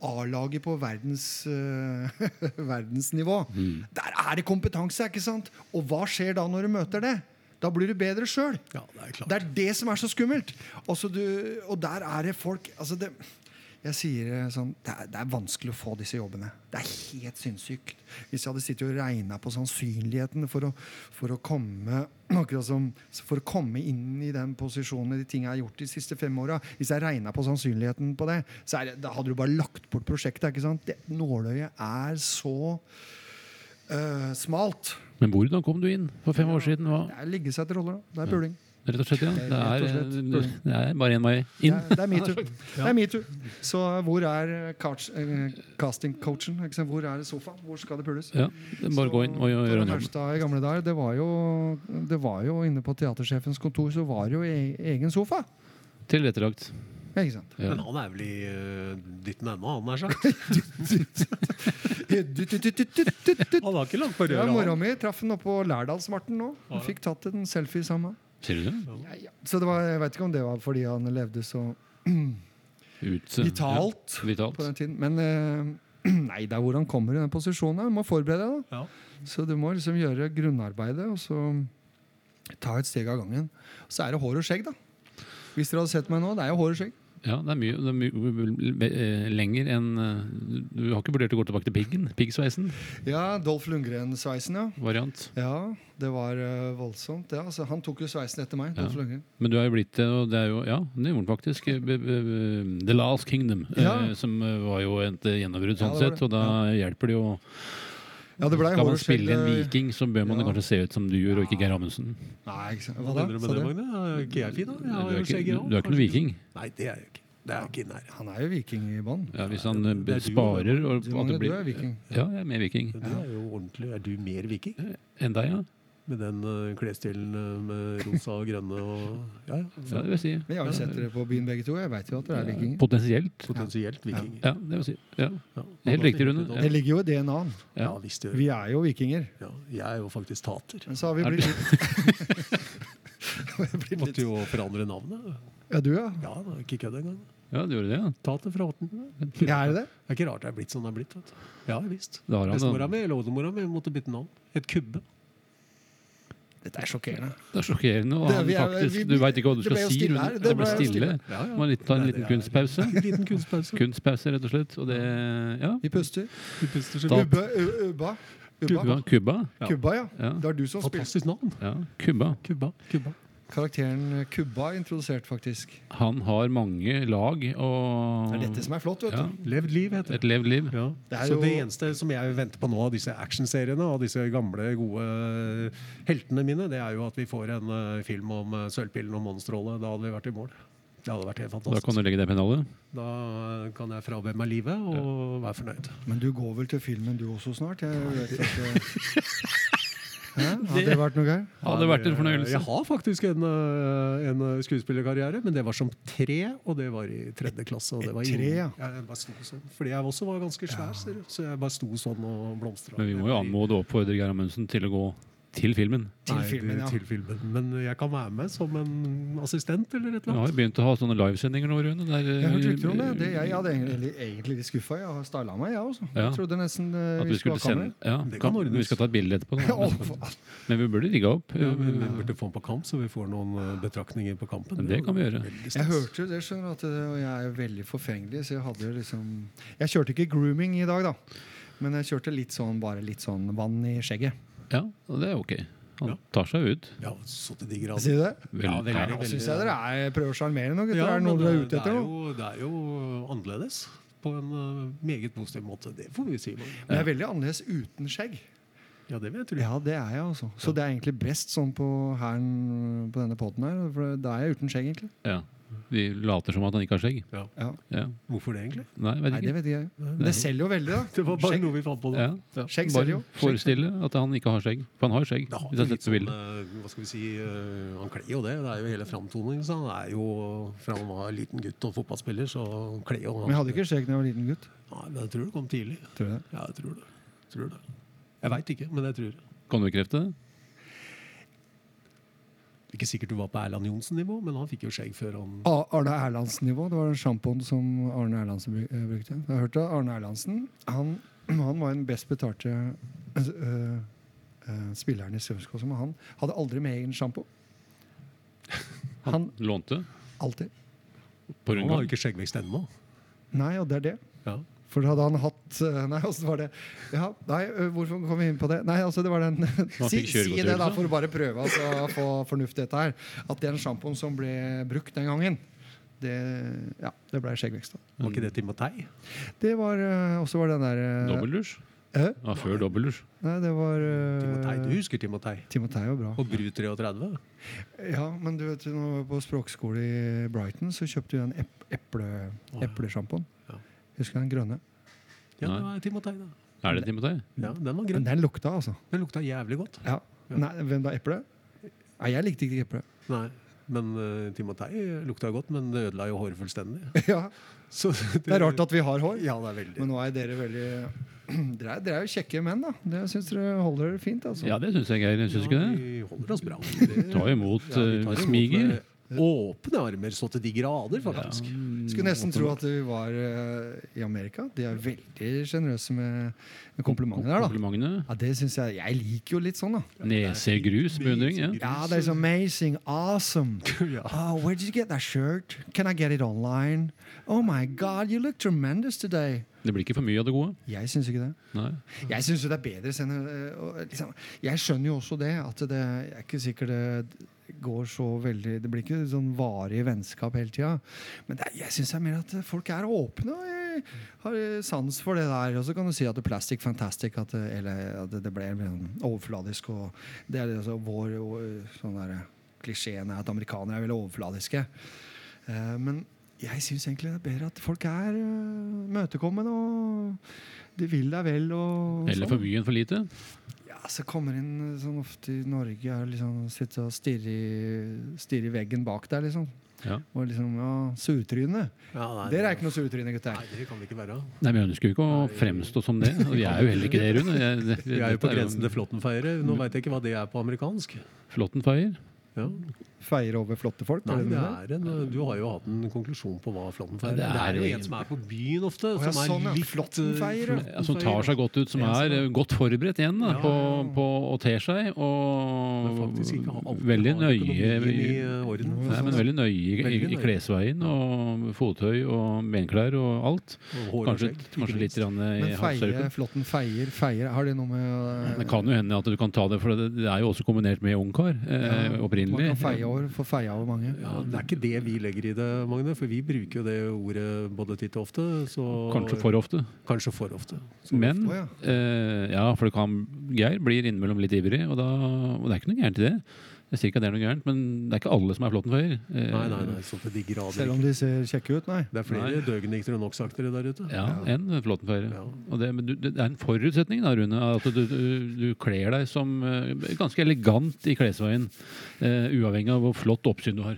A-laget på verdens, uh, verdensnivå. Der er det kompetanse, ikke sant? Og hva skjer da når du møter det? Da blir du bedre sjøl. Ja, det er klart. Det er det som er så skummelt. Du, og der er det folk altså det, Jeg sier det sånn det er, det er vanskelig å få disse jobbene. Det er helt sinnssykt. Hvis jeg hadde sittet og regna på sannsynligheten for å, for å komme akkurat som, For å komme inn i den posisjonen de tingene jeg har gjort de siste fem åra Hvis jeg regna på sannsynligheten på det, så er det, da hadde du bare lagt bort prosjektet. ikke sant? Det, nåløyet er så øh, smalt. men hvordan kom du inn for fem år siden? Hva? Det er ligge seg etter roller. Det er puling. Rett og slett, ja. Det Rett og er, eh, det er bare én vei Det inn. er, det er metoo. Det er metoo. Så hvor er castingcoachen? eh, casting-coachen? Hvor er sofaen? Hvor skal det pules? Ja, er bare gå inn og gjøre en jobb. I gamle dager, det var, jo, det var jo inne på teatersjefens kontor så var det jo e egen sofa. Tilrettelagt. Ikke sant? Ja. Men han er vel i uh, dytten ennå, han er sagt. Han har ikke langt på Ja, røret. Mora han. mi traff han oppå Lærdalsmarten nå. Hun fikk tatt en selfie sammen. Ser du det? Ja, ja. Så det var, jeg vet ikke om det var fordi han levde så Ut, vitalt Ja, vitalt. på den tiden. Men eh, nei, det er hvor han kommer i den posisjonen. Du må forberede deg. da. Ja. Så du må liksom gjøre grunnarbeidet, og så ta et steg av gangen. Så er det hår og skjegg, da. Hvis dere hadde sett meg nå, det er jo hår og skjegg. Ja, det er mye, det er mye eh, lenger enn eh, Du har ikke vurdert å gå tilbake til piggen? Piggsveisen? Ja, Dolph Lundgren-sveisen, ja. Variant. Ja, det var uh, voldsomt. Ja, altså, han tok jo sveisen etter meg. Ja. Men du er jo blitt det, og det er jo Ja, det gjorde han faktisk. B- b- b- The Last Kingdom, eh, Ja. som eh, var jo et gjennombrudd sånn ja, sett. Og da hjelper det jo Ja, det ble Skal man spille en eh, viking, så bør man Ja. kanskje se ut som du gjør, og ikke Geir Amundsen. Nei, ikke sant. Hva mener du med det. Magne? Er ikke jeg fin, da? Jeg Du er ikke, du, du er ikke noen viking. Nei, det er jeg ikke. Det er ikke nær. Han er jo viking i bånn. Ja, hvis han eh, Det er sparer og Du, at det blir, du er viking. Ja, jeg er mer viking. Du er jo ordentlig. Er du mer viking? Enn deg, ja. Med den uh, klesstilen uh, med rosa og grønne og Ja, ja. ja. Det vil si. Men jeg har jo sett dere på byen begge to. Jeg veit jo at dere er vikinger. Potensielt. Potensielt vikinger. Ja, det vil si. Ja. Ja. Helt riktig, Rune. Det ligger jo i DNA-en. Ja, Ja. visst gjør. Vi er jo vikinger. Ja, jeg er jo faktisk tater. Men så har vi blitt litt måtte jo forandre navnet. Ja, du, ja. Ja, er ikke kødd engang. ja, du gjorde det, ja. Tater fra Horten. Det ja er det det? er ikke rart det er blitt sånn det er blitt. vet du. Ja, visst. Da har han Bestemora mi eller oldemora mi måtte bytte navn. Et kubbe. Dette er sjokkerende. Det er sjokkerende. Og Det- han vi er- faktisk, vi- du veit ikke hva du skal si. stille Det Det ble stille. Ja, ja. Må ta en liten kunstpause. Liten kunstpause. Kunstpause, rett og slett. Og det Ja. Vi puster. Vi puster. Kubba. Kubba. Ja. Kubba, ja. Ja. Det er du som spiller. Fantastisk navn. ja. Kubba. Kubba. Kubba. Karakteren eh, Kubba er introdusert, faktisk. Han har mange lag og Det er dette som er flott, vet du. ja, Levd liv, heter det. Et levd liv. Ja. Det er så jo- det eneste som jeg venter på nå av disse actionseriene, av disse gamle, gode heltene mine, det er jo at vi får en uh, film om uh, Sølvpillen og Monsterrollet. Da hadde vi vært i mål. Det hadde vært helt Da kan du legge det pennalet. Da kan jeg frabe meg livet og være fornøyd. Men du går vel til filmen du også snart? Jeg vet at eh, Hæ? Det vært noe gøy? Hadde vært en fornøyelse. Jeg har faktisk en, eh, en skuespillerkarriere, men det var som tre, og det var i tredje klasse. Og det var Tre, ja. Jeg bare sto sånn, fordi jeg også var ganske svær, ja. så jeg bare sto sånn og blomstra. Men vi må jo anmode og oppfordre Geir Amundsen til å gå til filmen. Til Nei, filmen, ja. til filmen. Men jeg kan være med som en assistent eller et Vi eller har annet. har begynt å ha sånne livesendinger nå, Rune. Der, Jeg har rykter om det. det jeg, jeg hadde egentlig, egentlig litt skuffa. Jeg har styla meg, jeg også. Ja. Jeg trodde nesten uh, vi skulle ha kamera. ja, Det kan ordnes. Vi skal ta et bilde etterpå. Da. Men vi burde rigga opp. Ja, men Vi burde få den på kamp, så vi får noen eh, betraktninger på kampen. Det kan vi gjøre. Jeg hørte jo det, skjønner du, at og jeg er veldig forfengelig, så jeg hadde liksom Jeg kjørte ikke grooming i dag, da. Men jeg kjørte litt sånn, bare litt sånn vann i skjegget. Ja, det er ok. Han Ja. tar seg ut. Ja, så til de grader. Sier du det? Vel, Ja, veldig, er veldig. syns jeg dere er, prøver å sjarmere nå, gutter. Ja, er det noe men dere er ute etter det er nå? jo- Det er jo annerledes. På en eh, meget positiv måte. Det får vi si. Men jeg er veldig annerledes uten skjegg. Ja, det vet du. Ja, det er jeg, altså. Så det er egentlig best sånn på hæren på denne poden her. For da er jeg uten skjegg, egentlig. Ja. Vi later som at han ikke har skjegg. Ja. Ja. Ja. Hvorfor det, egentlig? Nei, vet Nei, det vet jeg. Men det selger jo veldig, da. Det var bare Skjegg. noe vi fant på. Ja. Skjegg Bare selger jo. forestille at han ikke har skjegg. For han har skjegg. Det har Hvis jeg litt sånn, eh, hva skal vi si, eh, Han kler jo det. Det er jo hele framtoningen. Han er jo, fra han var liten gutt og fotballspiller, så kler jo Men jeg hadde ikke skjegg da jeg var liten gutt. Nei, men jeg tror det kom tidlig. Tror du det? Ja, jeg tror det. Tror det. Jeg veit ikke, men jeg tror det. Kan du bekrefte det? Ikke sikkert du var på Erland Johnsen-nivå, men han fikk jo skjegg før han Arne Erlandsen-nivå. Det var sjampoen som Arne Erlandsen brukte. Jeg brukte. Jeg hørte Arne Erlandsen han, han var den best betalte øh, øh, spilleren i Strømskog. som han hadde aldri med egen sjampo. Han Lånte? alltid. På Han har jo ikke skjeggvekst ennå. Nei, og det er det. Ja. For hadde han hatt øh, Nei, åssen var det? Ja, nei, øh, hvorfor kom vi inn på det? Nei, altså, det var den Si, si det, da, for å bare prøve altså, å få fornuft i dette her. At den sjampoen som ble brukt den gangen, det, ja, det ble skjeggvekst. da. Var ikke det Timotei? Det var øh, også var den der Dobbeldusj? Eh? Ja, før dobbeldusj. Nei, det var Timotei, Du husker Timotei? Timotei var bra. Og Bru 33? Ja, men du vet, når vi var på språkskole i Brighton, så kjøpte vi den eplesjampoen. eple, eple. Husker du den grønne? Ja, Nei. det var Timotei, da. Er det Timotei? Ja, Den var Men grønn. den lukta, altså. Den lukta jævlig godt. Ja. Nei, hvem da? Eple? Nei, jeg likte ikke eple. Nei, Men uh, Timotei lukta godt, men det ødela jo håret fullstendig. ja, Så Det er rart at vi har hår. Ja, det er veldig Men nå er dere veldig Dere er, dere er jo kjekke menn, da. Det syns dere holder dere fint. altså. Ja, det syns jeg, Geir. Syns ja, ikke Ja, det? Vi holder oss bra. Det- Ta imot Ja, eh, tar imot smiger. med Åpne armer så til de grader, faktisk. Skulle nesten tro at vi var eh, i Amerika. De er veldig sjenerøse med, med komplimentene der, da. Komplimentene. Ja, det synes Jeg Jeg liker jo litt sånn, da. Nesegrus, beundring. Ja. Ja, det er så amazing, awesome. Ja. Oh, where did you get that shirt? Can I get it online? Oh my God, you look tremendous today. Det blir ikke for mye av det gode. Jeg syns ikke det. Nei. Jeg syns jo det er bedre senere, øh, liksom, Jeg skjønner jo også det, at det er ikke sikkert det går så veldig Det blir ikke sånn varig vennskap hele tida. Men det er, jeg syns mer at folk er åpne. og jeg har sans for det der. Og så kan du si at det plastic fantastic, at det, eller at det, det ble sånn overfladisk. Og det er altså vår sånn der, klisjeen er at amerikanere er veldig overfladiske. Eh, men jeg syns egentlig det er bedre at folk er møtekommende og de vil deg vel. Og Eller sånn. for mye enn for lite. Ja, så kommer inn sånn ofte i Norge er liksom Sitte og stirre i, stirre i veggen bak der, liksom. Ja. Og liksom, ja, surtryne. Ja, nei, Dere er ikke noe surtryne, gutter. Nei, det kan vi ikke være. Nei, men Jeg ønsker jo ikke å fremstå som det. Og vi er jo heller ikke det, Rune. Jeg- det- Vi er jo på grensen til flåttenfeiere. Nå veit jeg ikke hva det er på amerikansk. Flåttenfeier. Ja. Feier over flotte folk? Nei, det det det? er en, du har jo hatt en konklusjon på hva flåttenfeier Ja, er. det Det er jo en som er på byen ofte. Å, ja, som er sånn, ja. litt Flåttenfeier, ja. eh, som tar seg godt ut, som er eh, godt forberedt igjen da, Ja, på, ja, ja. på å te seg. Og veldig nøye i i, orden. nei, men veldig nøye i, i, i klesveien og fottøy og benklær og alt. Og Kanskje, kanskje litt grann i feie, Flåtten flotten feier, feier Har det noe med Det kan jo hende at du kan ta det, for det, det er jo også kombinert med ungkar eh, opprinnelig. Man kan feie over, får feia over mange. Ja, det er ikke det vi legger i det, Magne, for vi bruker jo det ordet både titt og ofte. Så Kanskje for ofte. Kanskje for ofte. Så Men ofte, ja. eh, ja, for det kan, Geir blir innimellom litt ivrig, og, da, og det er ikke noe gærent i det. Jeg sier ikke at det er noe gærent, men det er ikke alle som er flåttenfeier. Eh, Nei, nei, nei, sånn til de grader. Selv om de ser kjekke ut, nei. Det er flere døgnikter og noksaktere der ute. Ja, enn flåttenfeiere. Ja. Og det, du, det er en forutsetning, da, Rune, at du, du, du kler deg som eh, ganske elegant i klesveien, eh, uavhengig av hvor flott oppsyn du har.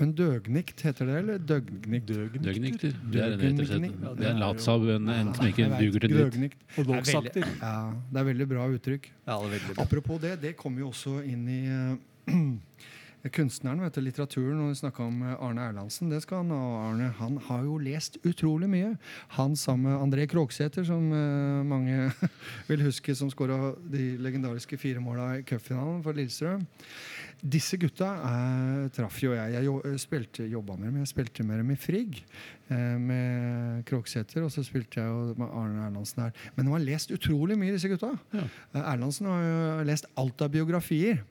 Men døgnikt heter det, eller døgnikt? Døgnikter. Det er en rett og slett. Det er en latsabb, en, en som ikke vet, duger til dritt. Døgnikt. Og er veldig, ja, det er veldig bra uttrykk. Ja, det er veldig bra. Apropos det, det kommer jo også inn i uh, kunstneren, vet du, litteraturen. Og vi snakka om eh, Arne Erlandsen. Det skal han ha. Arne han har jo lest utrolig mye. Han sammen med André Krogsæter, som uh, mange vil huske, som skåra de legendariske fire måla i cupfinalen for Lillestrøm. Disse gutta eh, traff jo jeg. Jeg jo, eh, spilte, jobba med dem. Jeg spilte med dem i Frigg eh, med Krogsæter, og så spilte jeg jo med Arne Erlandsen her. Men de har lest utrolig mye, disse gutta. Ja. Eh, Erlandsen har jo lest alt av biografier.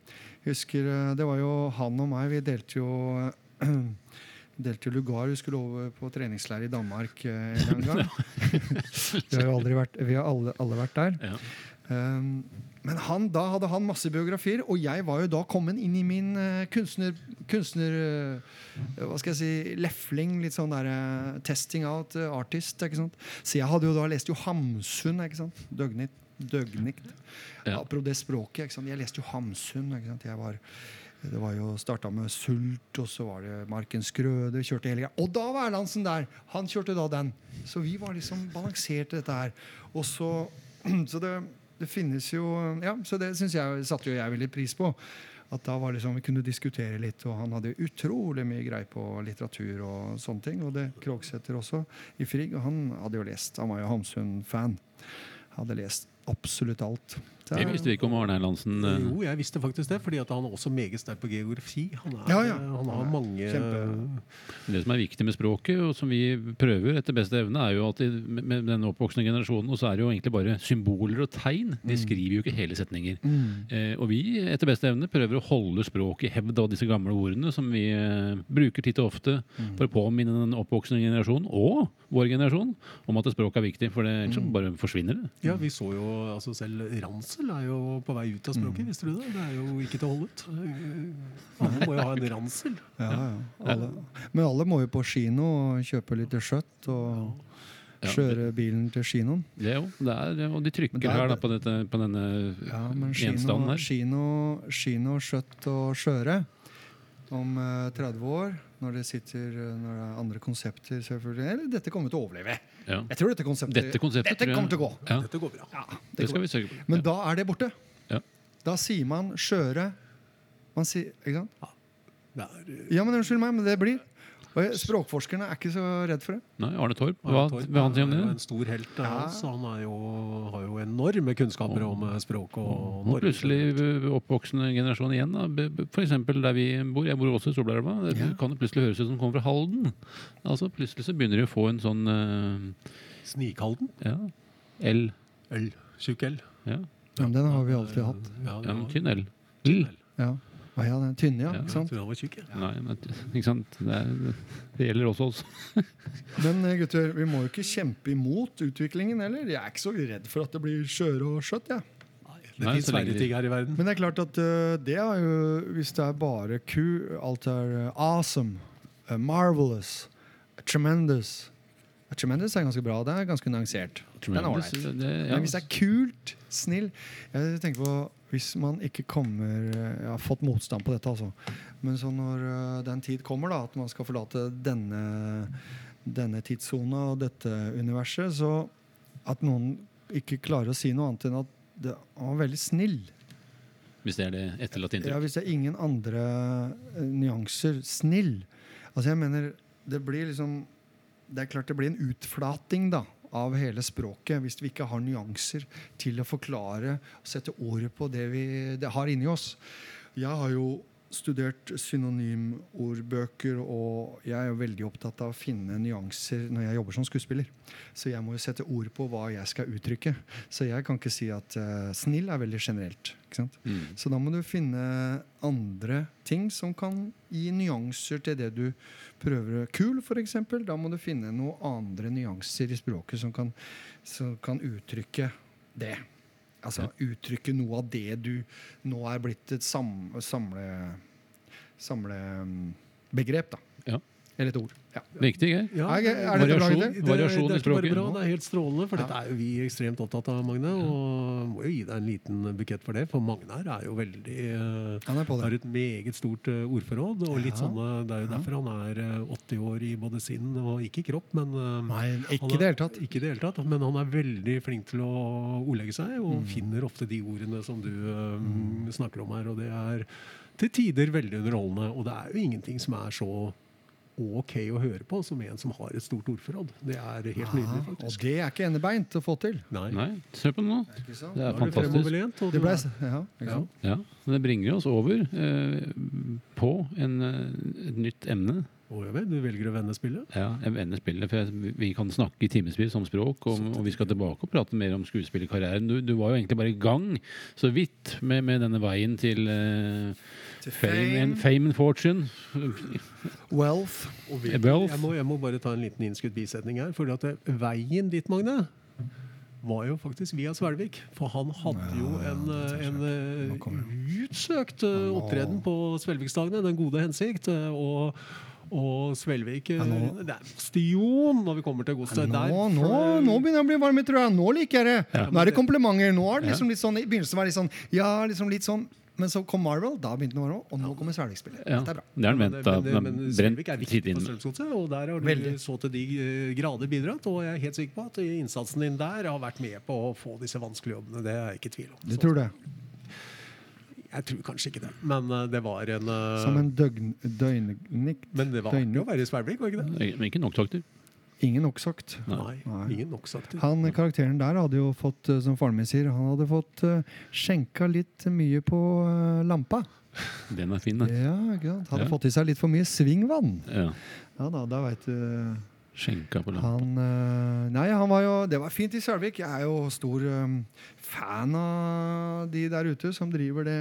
Husker, eh, Det var jo han og meg. Vi delte jo delte lugar. Vi skulle over på treningsleir i Danmark eh, en gang. vi har jo aldri vært, vi har alle, alle vært der. Ja. Um, men han, da hadde han masse biografier, og jeg var jo da kommet inn i min uh, kunstner... kunstner uh, hva skal jeg si Lefling. Litt sånn der uh, testing out artist. ikke sant? Så jeg hadde jo da lest jo Hamsun. ikke sant? Døgnikt. Døgnikt. Ja. Apropos det språket. ikke sant? Jeg leste jo Hamsun. ikke sant? Jeg var, det var jo Starta med Sult, og så var det Marken Skrøde. vi Kjørte hele greia. Og da var Erlandsen der! Han kjørte da den. Så vi var liksom balanserte dette her. Og så, så det, det finnes jo Ja, så det synes jeg satte jo jeg veldig pris på. At da var liksom, Vi kunne diskutere litt, og han hadde utrolig mye greie på litteratur. Og sånne ting, og det Krogsæter også, i Frigg. Og han hadde jo lest, han var jo Hamsun-fan. Hadde lest absolutt alt. Det visste vi ikke om Arne Erlandsen. eh, Jo, jeg visste faktisk det, fordi at han er også meget sterk på geografi. Han, er, Ja, ja. han har mange Kjempe- Det som er viktig med språket, og som vi prøver etter beste evne, er jo at i, med den oppvoksende generasjonen, og så er det jo egentlig bare symboler og tegn. De skriver jo ikke hele setninger. Eh, og vi etter beste evne prøver å holde språket i hevd av disse gamle ordene som vi eh, bruker titt og ofte for å påminne den oppvoksende generasjonen, og vår generasjon, om at språket er viktig. For det, ellers mm. bare forsvinner det. Ja, vi så jo altså Selv ransel er jo på vei ut av språket, visste du det? Det er jo ikke til å holde ut. Alle må jo ha en ransel. Ja, ja. Alle. Men alle må jo på kino og kjøpe litt skjøtt og Ja. kjøre bilen til kinoen. Det jo, det er, og de trykker er- her da, på, dette, på denne Ja, men gjenstanden her. kino, kino, skjøtt og skjøre om eh, 30 år, når det sitter eh, når det er andre konsepter, selvfølgelig. Eller dette kommer til å overleve. Ja. Jeg tror dette konseptet, Dette konseptet dette tror jeg- kommer til å gå. Ja, Dette går bra. Ja, det det skal går. vi sørge for. Men Ja. da er det borte. Ja. Da sier man skjøre. Man sier, ikke sant? Det er, eh, Ja, men unnskyld meg, men det blir. Og Språkforskerne er ikke så redd for det. Nei, Arne Torp, hva vil han si om det? en stor helt Ja. så Han er jo, har jo enorme kunnskaper om eh, språk og Og Norge. plutselig oppvoksende generasjon igjen. For eksempel der vi bor. Jeg bor også i Solbergelva. Det Ja. kan det plutselig høres ut som kommer fra Halden. Altså Plutselig så begynner de å få en sånn uh, Snikhalden. ja, L. L. Tjukk L. Ja, Ja, men den har vi alltid hatt. Ja, det ja men tynn L. L. Ja. Å ja, den tynne, ja. Ja. Ikke Jeg sant? han var tjukk. ja. Nei, men, ikke sant. Det, er, det gjelder også oss. Men eh, gutter, vi må jo ikke kjempe imot utviklingen heller. Jeg er ikke så redd for at det blir skjøre og skjøtt. Ja. Det Nei, fins verre ting her i verden. Men det er klart at uh, det er jo Hvis det er bare ku, alt er uh, awesome, uh, marvelous, tremendous Tremendous er ganske bra. Det er ganske nyansert. Den er Tremendous, ålreit. det, ja. Men hvis det er kult, snill Jeg tenker på Hvis man ikke kommer Jeg har fått motstand på dette, altså. Men så når øh, den tid kommer, da, at man skal forlate denne, denne tidssona og dette universet, så at noen ikke klarer å si noe annet enn at det, han var veldig snill. Hvis det er det etterlatte Ja, hvis det er ingen andre eh, nyanser. Snill. Altså, jeg mener Det blir liksom Det er klart det blir en utflating da av hele språket hvis vi ikke har nyanser til å forklare og sette ordet på det vi det har inni oss. Jeg har jo studert synonymordbøker, og jeg er jo veldig opptatt av å finne nyanser når jeg jobber som skuespiller. Så jeg må jo sette ord på hva jeg skal uttrykke. Så jeg kan ikke si at uh, snill er veldig generelt. Mm. Så da må du finne andre ting som kan gi nyanser til det du prøver. Kul, f.eks. Da må du finne noen andre nyanser i språket som kan, som kan uttrykke det. Altså uttrykke noe av det du nå er blitt et sam, samle, samlebegrep, da. Eller et ord. Ja. Riktig, Geir? Ja, Variasjon. Det, Variasjon det i er ikke bare språket. bra, det er helt strålende, for Ja. dette er jo vi ekstremt opptatt av, Magne. Og må jo gi deg en liten bukett for det, for Magnar er jo veldig eh, Han er på har et meget stort eh, ordforråd. Og litt Ja. sånne, Det er jo derfor han er eh, 80 år i både sinn og ikke kropp. Men, eh, Nei, ikke i det hele tatt. Ikke det hele tatt, men han er veldig flink til å ordlegge seg, Mm. og finner ofte de ordene som du um, snakker om her. Og det er til tider veldig underholdende. Og det er jo ingenting som er så ok å høre på som en som har et stort ordforråd. Det er helt nydelig, faktisk. og det er ikke endebeint å få til. Nei. Nei, se på det nå. Det er er fantastisk. Det ble, er- ja, Ja. Ja, men Det bringer oss over eh, på en, eh, et nytt emne. Oh, ja vel, du velger å vende spillet? Ja, jeg vender spillet, for Vi kan snakke i timevis om språk, og, og vi skal tilbake og prate mer om skuespillerkarrieren. Du, du var jo egentlig bare i gang så vidt med, med denne veien til eh, Fame, and, fame, and fortune. wealth Wealth. jeg, må, jeg må bare ta en liten innskutt bisetning her. For at veien dit, Magne, var jo faktisk via Svelvik. For han hadde jo en, eh, en eh, utsøkt eh, opptreden på Svelviksdagene, Den gode hensikt. eh, Og, og Svelvik eh, Ja, Det er bastion når vi kommer til godset. Nå, nå, nå begynner jeg å bli varm i trøya. Nå liker jeg det. Nå er det komplimenter. Nå er det liksom Ja. litt sånn, I begynnelsen var det litt sånn Ja, liksom litt sånn Men så kom Marvel, da begynte varme, og nå kommer Svelvik-spillet. Ja, Det er bra. det er Men, men, men Svelvik er viktig på Strømsgodset, og der har du Veldig. så til de eh, grader bidratt. Og jeg er helt sikker på at innsatsen din der har vært med på å få disse vanskelige jobbene. Det er jeg ikke i tvil om. Du tror det? Jeg tror kanskje ikke det, men eh, det var en, eh, Som en døgn, døgnnikk? Men det var døgn- å være i Svelvik, var ikke det? Men ikke noktokter. Ingen oppsagt. Nei, Nei. ingen noksakter. Han karakteren der hadde jo fått, eh, som faren min sier, han hadde fått eh, skjenka litt mye på eh, lampa. Den er fin, den. Ja? Hadde Ja. fått i seg litt for mye svingvann. Ja. Ja da, da veit du Skjenka på lampa. Han Nei, han var jo Det var fint i Sølvik. Jeg er jo stor fan av de der ute som driver det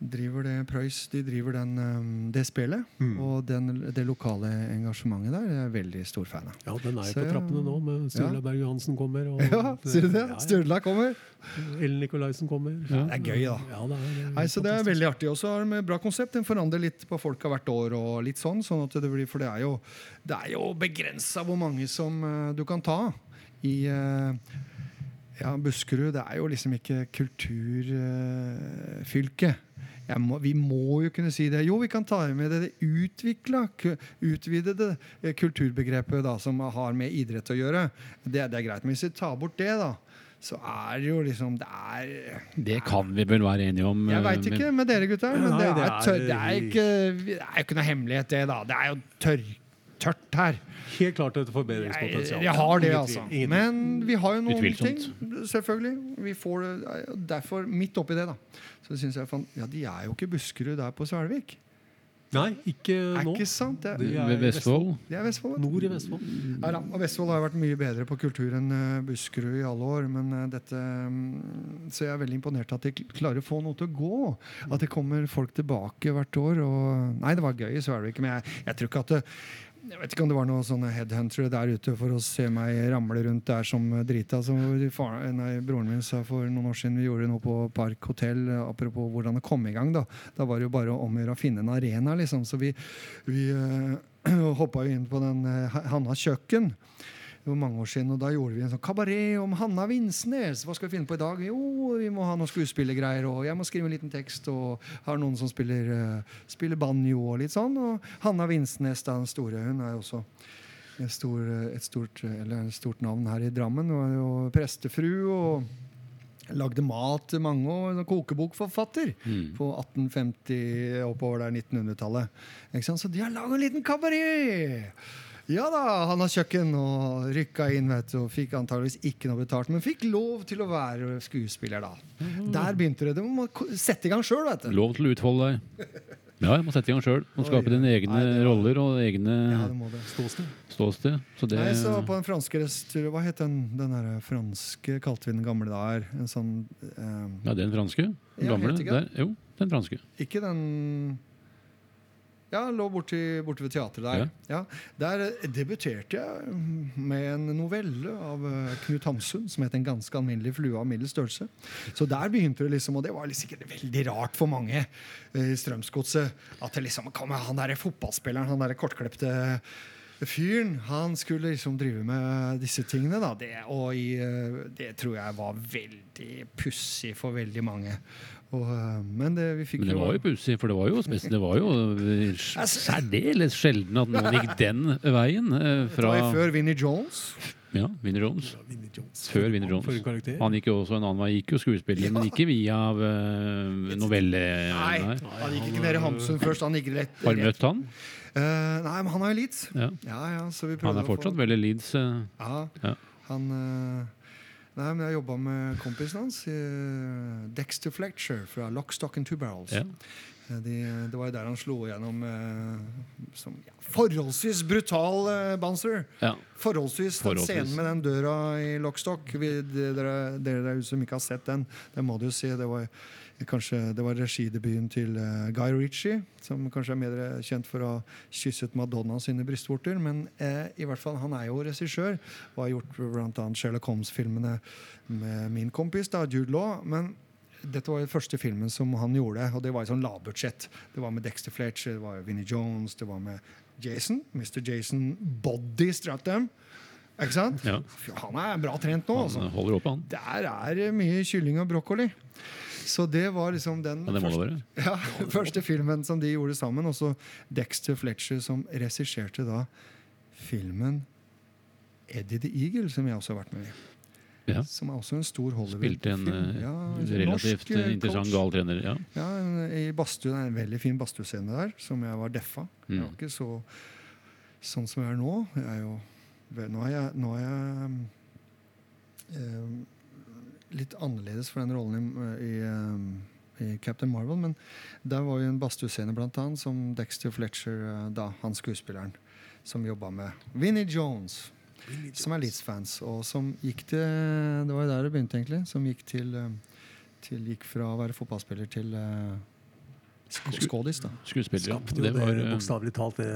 Driver det Prøys, de driver den, eh, det spillet. Mm. Og den, det lokale engasjementet der er jeg veldig stor fan av. Ja, den er jo på trappene nå, med Sturla Ja. Berg Johansen kommer. Og, Ja, sier du det? Ja. Sturla kommer. Ellen Nikolaisen kommer. Ja. Det er gøy, da. Ja, det er, Nei, så Det er veldig artig. Og så har de bra konsept. Den forandrer litt på folka hvert år. og litt sånn, sånn at det blir, For det er jo, det er jo begrensa hvor mange som eh, du kan ta i uh, ja, Buskerud. Det er jo liksom ikke kulturfylket. Jeg må, vi må jo kunne si det. Jo, vi kan ta med det, det utvikla, utvidede eh, kulturbegrepet da, som har med idrett å gjøre. Det, det er greit. Men hvis vi tar bort det, da, så er det jo liksom Det er Det kan vi vel være enige om. jeg veit ikke med dere gutter, men det, det er tør, det, er ikke, det er jo ikke noe hemmelighet, det. da Det er jo tørr, tørt her. Helt klart et forbedringspotensial. jeg har det, altså. Men vi har jo noen Utvilsomt. ting, selvfølgelig. Vi får det, derfor, midt oppi det, da, så syns jeg fan, Ja, de er jo ikke Buskerud der på Svelvik. Nei, ikke nå. Er ikke sant? Det Det er, er Vestfold. det er Vestfold. Nord i Vestfold. Ja, da. Og Vestfold har jo vært mye bedre på kultur enn eh, Buskerud i alle år. Men eh, dette mm, Så jeg er veldig imponert at de klarer å få noe til å gå. At det kommer folk tilbake hvert år. Og, nei, det var gøy i Svelvik, men jeg, jeg tror ikke at det, jeg vet ikke om det var noen sånne headhuntere der ute for å se meg ramle rundt der som drita. Som nei, broren min sa for noen år siden vi gjorde noe på Park hotell. eh, Apropos hvordan det kom i gang. Da Da var det jo bare å gjøre å finne en arena. liksom Så vi, vi øh, hoppa jo inn på den eh, Hanna kjøkken. Var mange år siden, og Da gjorde vi en sånn kabaret om Hanna Vinsnes. Hva skal vi finne på i dag? Jo, vi må ha noen skuespillergreier, og jeg må skrive en liten tekst. Og har noen som spiller, uh, spiller banjo og litt sånn. Og Hanna Vinsnes, da, den store, hun er jo også stor, eh, et stort, eller et stort navn her i Drammen. Hun er jo prestefru og lagde mat til mange, og en kokebokforfatter Mm. på 1850 oppover der 1900-tallet. Så de har laga en liten kabaret! Ja da, han har kjøkken og rykka inn vet du, og fikk antageligvis ikke noe betalt, men fikk lov til å være skuespiller da. Der begynte det. Du må sette i gang sjøl, vet du. Lov til å utfolde deg. Ja, jeg må sette i gang sjøl. Må skape dine egne nei, var- roller og egne Ja, det må det. Ståsted. ståsted. Så det Nei, så på den franske restaurant Hva het den, den der franske kalte vi den gamle der? En sånn um... Ja, den franske. Den Ja, gamle. ikke. Der. Jo, den franske. Ikke den Ja, lå borti, borti ved teatret der. Ja. Der eh, debuterte jeg med en novelle av eh, Knut Hamsun som het 'En ganske alminnelig flue av middels størrelse'. Så der begynte det liksom, og det var sikkert veldig rart for mange eh, i Strømsgodset, at det liksom han derre fotballspilleren, han derre kortklipte fyren, han skulle liksom drive med disse tingene. da, det, Og i, eh, det tror jeg var veldig pussig for veldig mange. Og, eh, men det, vi fikk Men det var jo pussig, for det var jo, det var jo eh, Altså- særdeles sjelden at noen gikk den veien. Fra, Det var før Vinnie Jones. ja, Vinnie Jones. Før Vinnie Jones. Han gikk jo også en annen vei. Gikk jo skuespiller, men ikke via uh, novelle... Nei, han gikk ikke ned i Hamsun først. Han gikk rett, Har du møtt han? Uh, nei, men han er jo Leeds. Ja. Ja, ja, så vi Han er fortsatt få veldig Leeds. Uh, ja. Han eh, Nei, men jeg jobba med kompisen hans, eh, Dexter Fletcher fra Lockstock and Two Barrels. Ja. Eh, De, det var jo der han slo igjennom eh, som ja, forholdsvis brutal Bouncer. Ja. Forholdsvis, den Forholdsvis. scenen med den døra i Lockstock. Vi, dere, dere der ute som ikke har sett den, det må du jo si. Det var kanskje det var regidebuten til eh, Guy Ritchie, som kanskje er mer kjent for å ha kysset Madonna sine brystvorter. Men eh, i hvert fall, han er jo regissør og har gjort bl.a. Sherlock Holmes-filmene med min kompis da, Jude Law. Men dette var den første filmen som han gjorde, og det var i sånn lavbudsjett. Det var med Dexter Fletcher, det var Vinnie Jones, det var med Jason. Mr. Jason Body Stratham. Ikke sant? Ja. Han er bra trent nå, altså. Han holder oppe, han. Der er mye kylling og brokkoli. Så det var liksom den Ja, første, ja, første filmen som de gjorde sammen. Og så Dexter Fletcher som regisserte da filmen Eddie the Eagle, som jeg også har vært med i. Ja. Som er også en stor Hollywood-film. Spilte en eh, Ja, relativt norsk, eh, interessant gal trener. Ja. Ja, en- i badstue. Det er en veldig fin badstuescene der, som jeg var deffa. Jeg Mm. var ikke så sånn som jeg er nå. Jeg er jo, nå er jeg, nå er jeg eh, litt annerledes for den rollen i, i, eh, i Captain Marvel, men der var jo en badstuescene blant annet som Dexter Fletcher, eh, da, han skuespilleren, som jobba med Vinnie Jones. Som er Leeds-fans, og som gikk til Det var jo der det begynte, egentlig. Som gikk til, eh, til Gikk fra å være fotballspiller til uh, skådis, da. Skuespiller. ja. Skapte jo Det var, eh, bokstavelig talt det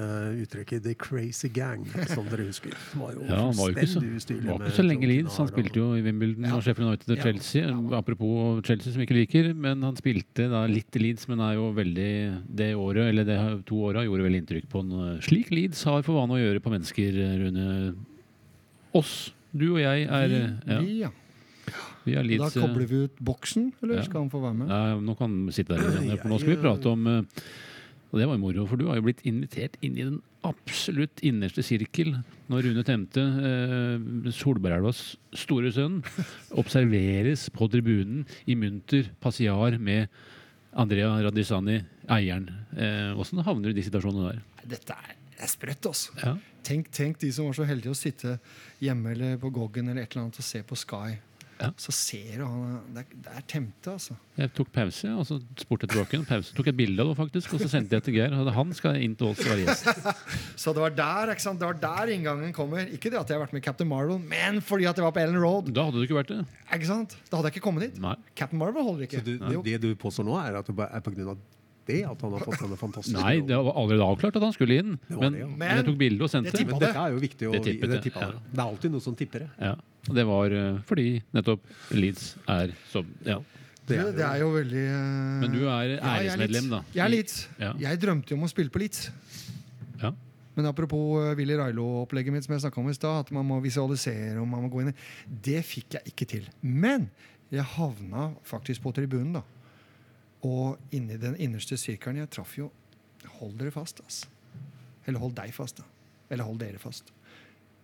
uttrykket 'The Crazy Gang', som dere husker. Var jo Ja, han var jo ikke så, var ikke så lenge Leeds. Han spilte jo i Wimbledon Ja. og Sheffield United og Ja. Ja. Apropos Chelsea, som jeg ikke liker. Men han spilte da litt i Leeds, men er jo veldig det året, eller det to åra gjorde veldig inntrykk på en Slik Leeds har for vane å gjøre på mennesker, Rune. Oss, du og jeg, er ja, vi, ja. Vi er Da eh, kobler vi ut boksen, eller Ja. skal han få være med? Ja, nå kan han sitte der igjen. For nå skal vi prate om eh, Og det var jo moro, for du har jo blitt invitert inn i den absolutt innerste sirkel når Rune Temte, eh, Solbergelvas store sønn, observeres på tribunen i munter passiar med Andrea Radisani, eieren. Eh, Åssen havner du i de situasjonene der? Dette er, det er sprøtt, altså. Ja. Tenk, tenk de som var så heldige å sitte hjemme eller på Goggen eller et eller annet og se på Sky. Ja. Så ser du han Det er, det er Temte, altså. Jeg tok pause, og så spurte jeg tilbake. Pause. Tok et bilde av det, faktisk, og så sendte jeg til Geir. og Han skal inn til oss og være gjest. Så det var der ikke sant? Det var der inngangen kommer. Ikke det at jeg har vært med Captain Marvel, men fordi at jeg var på Ellen Road. Da hadde du ikke vært det. Ikke sant? Da hadde jeg ikke kommet dit. Nei. Captain Marvel holder ikke. Så du, det du påstår nå, er at det bare er på grunn av det at han har fått denne fantastiske Nei, det var allerede avklart at han skulle inn. Det Men, det, ja. men jeg tok bilde og sendte. det Men dette er jo viktig å Det tippet det, det, ja. det. er alltid noen som tipper det. Ja. Det var eh, fordi nettopp Leeds er som Ja. Det, det er jo veldig uh, Men du er æresmedlem, da. Jeg er Leeds. Ja. Jeg drømte jo om å spille på Leeds. Ja. Men apropos uh, Willy Railo-opplegget mitt, som jeg snakka om i stad, at man må visualisere og man må gå inn i Det fikk jeg ikke til. Men jeg havna faktisk på tribunen, da. Og inni den innerste sirkelen Jeg traff jo Hold dere fast, ass. Eller hold deg fast, da. Eller hold dere fast.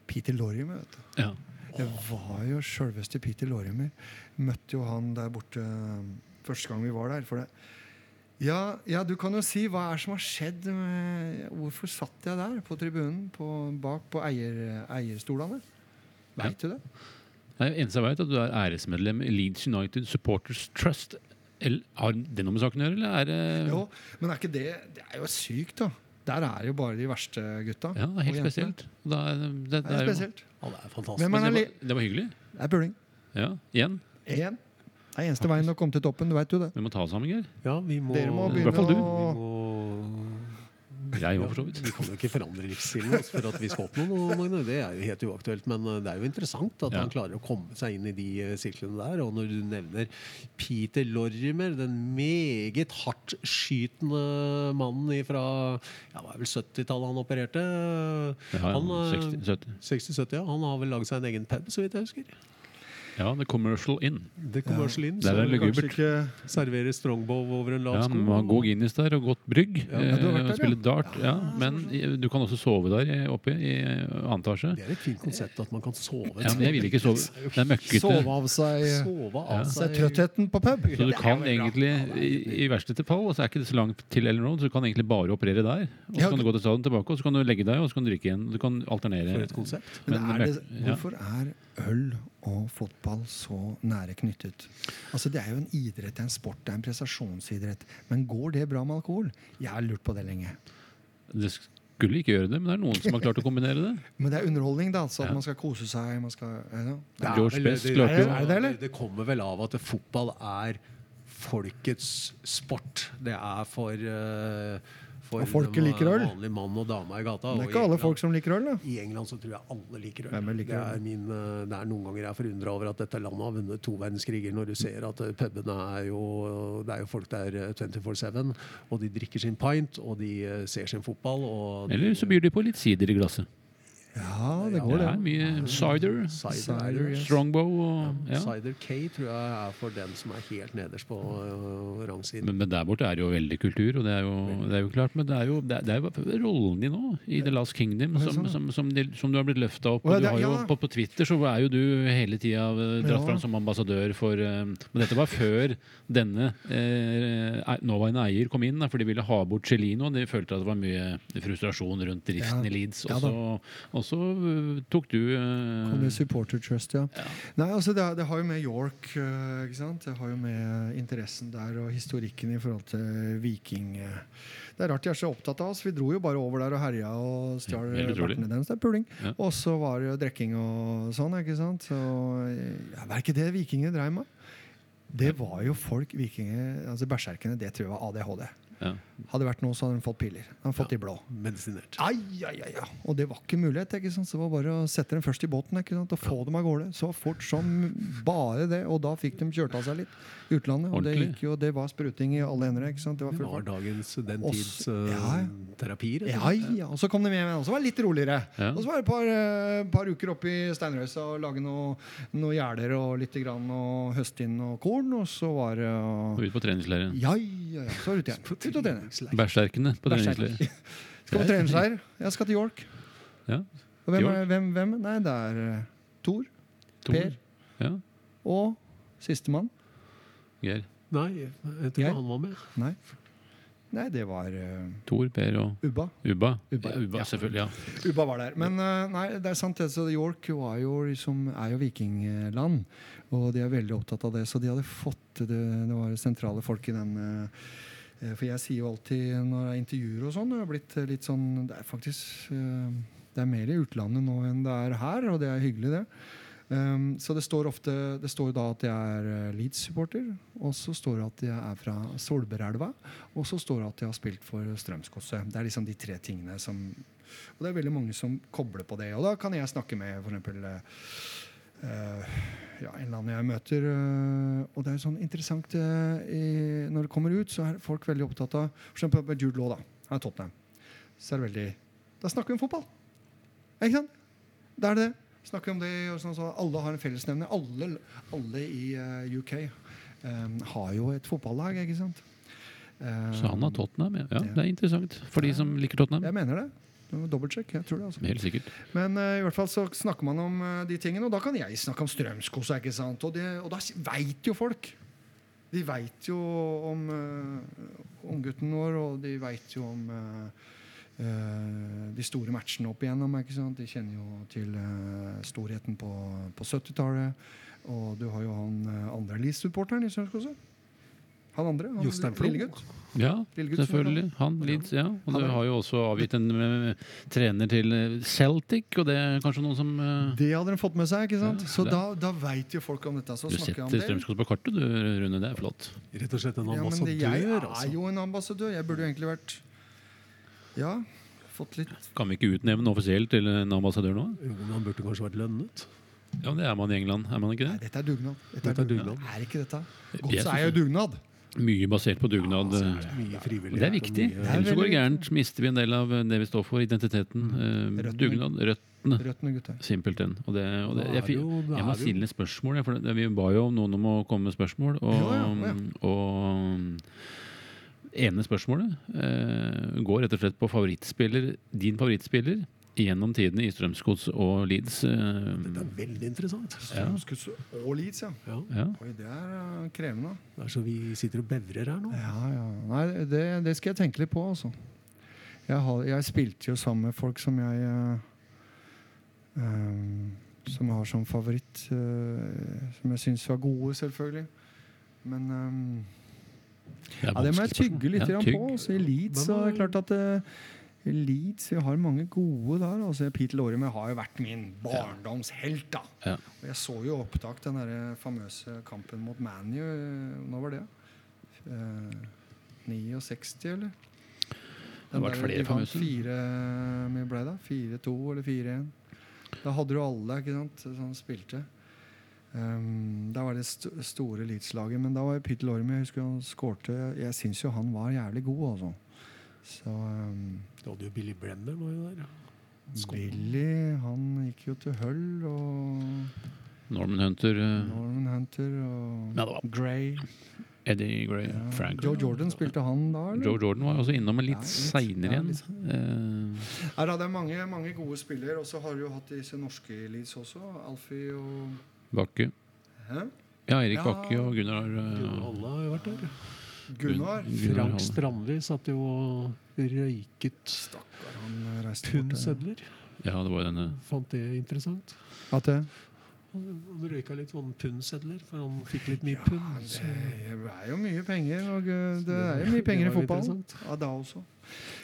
Peter Lorimer, vet du. Ja. Det var jo sjølveste Peter Lorimer. Møtte jo han der borte um, første gang vi var der. For det. Ja, ja, du kan jo si hva er som har skjedd. Med, hvorfor satt jeg der på tribunen på, bak på eier, eierstolene? Veit du det? Det eneste jeg vet, er at du er æresmedlem i Leeds United Supporters Trust. Har det noe med saken å gjøre, eller er det Jo, men er ikke det Det er jo sykt, da. Der er jo bare de verste gutta. Ja, det er helt og spesielt. Det, er, det, det, Det er spesielt. jo- det er fantastisk. Men, Men er det, var, det var hyggelig. Det er puling. Ja, igjen. Igjen. Det er eneste veien å komme til toppen. Du veit jo det. Vi må ta oss sammen, Geir. Ja, vi må, Dere må I begynne å må Jeg òg, for så vidt. Vi kan jo ikke forandre livsstilen oss for at vi skal oppnå noe, Magne. Det er jo helt uaktuelt. Men eh, det er jo interessant at Ja. han klarer å komme seg inn i de eh, sirklene der. Og når du nevner Peter Lorimer, den meget hardtskytende mannen fra ja, det var vel 70-tallet han opererte? Ja, ja, Han, eh, 60, 70. 60-70, ja. Han har vel laget seg en egen pub, så vidt jeg husker. Ja, The Commercial Inn. The Commercial Inn. Der er som det Kanskje ikke serverer strongbow over en lav Ja, sko. man må ha god Guinness der og godt brygg. Ja, ja, du har vært eh, der, og spille ja. dart. Ja, men du kan også sove der oppe i eh, annen etasje. Det er et fint konsept at man kan sove. Ja, men jeg vil ikke sove. Det er møkkete. sove av seg Sove av Så er seg trøttheten på pub. Så du kan egentlig, i, i verste fall, og så er ikke det så langt til Ellen Road, så du kan egentlig bare operere der. Og så Ja, kan du du- gå til stadion tilbake, og så kan du legge deg, og så kan du drikke igjen. Du kan alternere. For et konsept. Men Men er det, hvorfor er øl og fotball så nære knyttet? Altså Det er jo en idrett, det er en sport, det er en prestasjonsidrett. Men går det bra med alkohol? Jeg har lurt på det lenge. Det skulle ikke gjøre det, men det er noen som har klart å kombinere det. Men det er underholdning, da. Altså Ja. at man skal kose seg. Man skal, ja, ja. Det er vel- det- det det. Det kommer vel av at fotball er folkets sport. Det er for, eh, for Og folket liker øl. vanlige mann og dame i gata. Det er ikke alle England- folk som liker øl, da. I England så tror jeg alle liker øl. Er liker det, øl? er min, eh, det er noen ganger jeg er forundra over at dette landet har vunnet to verdenskriger, når du ser at eh, pubene er jo Det er jo folk der eh, 24-7, og de drikker sin pint, og de eh, ser sin fotball. Og Eller så byr de på litt sider i glasset. Ja, det går, Det er mye cider, Cider, Cider, yes. strongbow og ja. Cider K tror jeg er for den som er helt nederst på uh, rangsiden. Men, men der borte er det jo veldig kultur, og det er jo, det er jo klart. Men det er jo, det er, det er jo rollen din nå, i The Last Kingdom, som, som, som, som, de, som du har blitt løfta opp. Og du har jo, på, på Twitter så er jo du hele tida dratt Ja. fram som ambassadør for eh, Men dette var før denne uh, nåværende eier kom inn, da, for de ville ha bort Celino. De følte at det var mye frustrasjon rundt driften i Leeds. Og så, og så eh, tok du uh... Kom er Supporter Trust, ja. Ja. Nei, altså det, er- det har jo med York eh, ikke sant? Det har jo med interessen der og historikken i forhold til Viking. Det er rart de er så opptatt av oss. Vi dro jo bare over der og herja og stjal Ja, helt deres. Det er puling. Ja. Og så var det jo drikking og sånn. ikke sant? Så, ja, det ikke det vikingene dreiv med? Det var jo folk, vikinger, altså Berserkene, det tror jeg var ADHD. Ja. Hadde det vært noe, så hadde de fått piller. De hadde fått de blå. Medisinert. Ai, ai, ai, ja. Og det var ikke mulighet. ikke sant? Så det var bare å sette dem først i båten ikke sant? og få dem av gårde. Så fort som bare det. Og da fikk de kjørt av seg litt utlandet. Og det, gikk jo, det var spruting i alle ender. Det var Det var dagens, den Og tids uh, ja, ja. terapi. Ja, ja. Og så kom de hjem igjen, og så var det litt roligere. Ja. Og så var det et par, eh, par uker oppe i Steinrøysa og lage noe, noe gjerder og litt grann, og høste inn og korn. Og så var det Og ut på treningsleiren. Ja, ja, ja. Så var det ut igjen. Bæsjerkene på treningsleir. Skal på treningsleir. Jeg skal til York. Ja. Og hvem, York. hvem, hvem? Nei, det er eh, Tor, Tor. Per Ja. og sistemann. Geir. Nei, jeg tror ikke han var med. Nei. Nei, det var uh, Tor, Per og Ubba. Ubba. Ubba, Ja, Ubba ja. selvfølgelig. ja. Ubba var der. Men uh, nei, det er sant. det, så York var jo, liksom, er jo vikingland, og de er veldig opptatt av det. Så de hadde fått det, det var sentrale folk i den eh, eh, For jeg sier jo alltid når jeg intervjuer og sånn, det har blitt eh, litt sånn Det er faktisk eh, det er mer i utlandet nå enn det er her, og det er hyggelig, det. Um, så det står ofte Det står da at jeg er eh, Leeds-supporter, og så står det at jeg er fra Solbergelva, og så står det at jeg har spilt for Strømsgodset. Det er liksom de tre tingene som Og det er veldig mange som kobler på det. Og da kan jeg snakke med f.eks. Uh, ja, en eller annen jeg møter. Uh, og det er sånn interessant uh, i, Når det kommer ut, så er folk veldig opptatt av For eksempel Jude Law, da. Han er Tottenham. Så er det veldig Da snakker vi om fotball. Ikke sant? Det er det. Snakker om det, og sånn, så Alle har en fellesnevner. Alle, alle i uh, UK um, har jo et fotballag, ikke sant? Um, Så han har Tottenham, ja. ja. Det er interessant for de som liker Tottenham. Jeg mener det. Dobbeltsjekk. Jeg tror det. altså. Helt sikkert. Men uh, i hvert fall så snakker man om uh, de tingene, og da kan jeg snakke om strømskosa. ikke sant? Og, det, og da veit jo folk. De veit jo om, uh, unggutten gutten vår, og de veit jo om eh, eh, de store matchene opp igjennom. ikke sant? De kjenner jo til eh, storheten på, på 70-tallet. Og du har jo han uh, andre Leeds-supporteren i Strømskosa. Han andre. Han, Jostein Flo. Lillegutt. Ja, Lillegutt selvfølgelig. Han Leeds, ja. Og du er- har jo også avgitt en uh, trener til eh, Celtic, og det er kanskje noen som uh... Det hadde de fått med seg. ikke sant? Ja, Så da, da veit jo folk om dette. Så Du snakker jeg om setter. Strømskog på kartet, du, Rune. Det er flott. Rett og slett en Ja, men det, jeg er altså. jo en ambassadør. Jeg burde jo egentlig vært Ja, fått litt Kan vi ikke utnevne offisielt til en ambassadør nå? Jo, men Han burde kanskje vært lønnet. Ja, men Det er man i England, er man ikke Nei, det? dette er dugnad. Dette Dette er er dugnad. dugnad. Er ikke dette? Godt, Godset er jo dugnad. Mye basert på dugnad. Altså, eh, mye frivillighet. det er viktig. Det er Ellers så går det gærent. Mister vi en del av det vi står for, identiteten. eh, Røttene. dugnad, røttene. Røttene gutter. Simpelthen. Og det, og det, jeg, jeg, er jeg må er stille spørsmål. For det, vi ba jo om noen om å komme med spørsmål. Og, Ja, ja, ja. og ene spørsmålet eh, går rett og slett på favorittspiller, din favorittspiller gjennom tidene i Strømsgods og Leeds. Det Dette er veldig interessant. Ja. Strømsgods og Leeds, ja. Ja, ja. Oi, det er uh, krevende. det er så vi sitter og bevrer her nå. Ja, ja. Nei, det, det skal jeg tenke litt på, altså. Jeg, har, jeg spilte jo sammen med folk som jeg uh, um, som jeg har som favoritt. Uh, som jeg syns var gode, selvfølgelig. Men ehm, Det er ja, det må jeg tygge litt. Ja, tygg. på. Så I Leeds så er det klart at uh, i Leeds vi har mange gode der. Altså, Pete Lorimer har jo vært min barndomshelt. da. Ja. Og jeg så jo opptak den der famøse kampen mot ManU. eh, Når var det? Uh, 69, eller? Det har vært der flere de famøse. Fire, mye ble det? 4-2 eller 4-1. Da hadde du alle ikke sant, som spilte. Um, da var det st store Leeds-laget. Men da var Peter Lorimer Jeg husker han skårte Jeg syns jo han var jævlig god, altså. Så um, Du hadde jo Billy Brenner var jo der. Skål. Billy, han gikk jo til Hull, og Norman Hunter, eh, Norman Hunter og Ja, det var- Gray. Eddie Gray, Ja. Frank Joe Jordan spilte han da, eller? Joe Jordan var også innom en Ja, litt litt. seinere igjen. litt. Eh, Nei, da, det er mange, mange gode spillere. Og så har du jo hatt disse norske Leeds også. Alfie og Bakke. Hæ? Ja, Erik Ja. Bakke og Gunnar Gunnar eh, har jo vært der. Gunnar. Gunnar Frank. Strandli satt jo og røyket Stakkar, han reiste bort. pundsedler. Ja, det var denne Fant det interessant. At det? Han røyka litt sånn pundsedler, for han fikk litt mye Ja, pund. det er jo mye penger. Og uh, det er jo mye penger i fotballen. Ja, da også.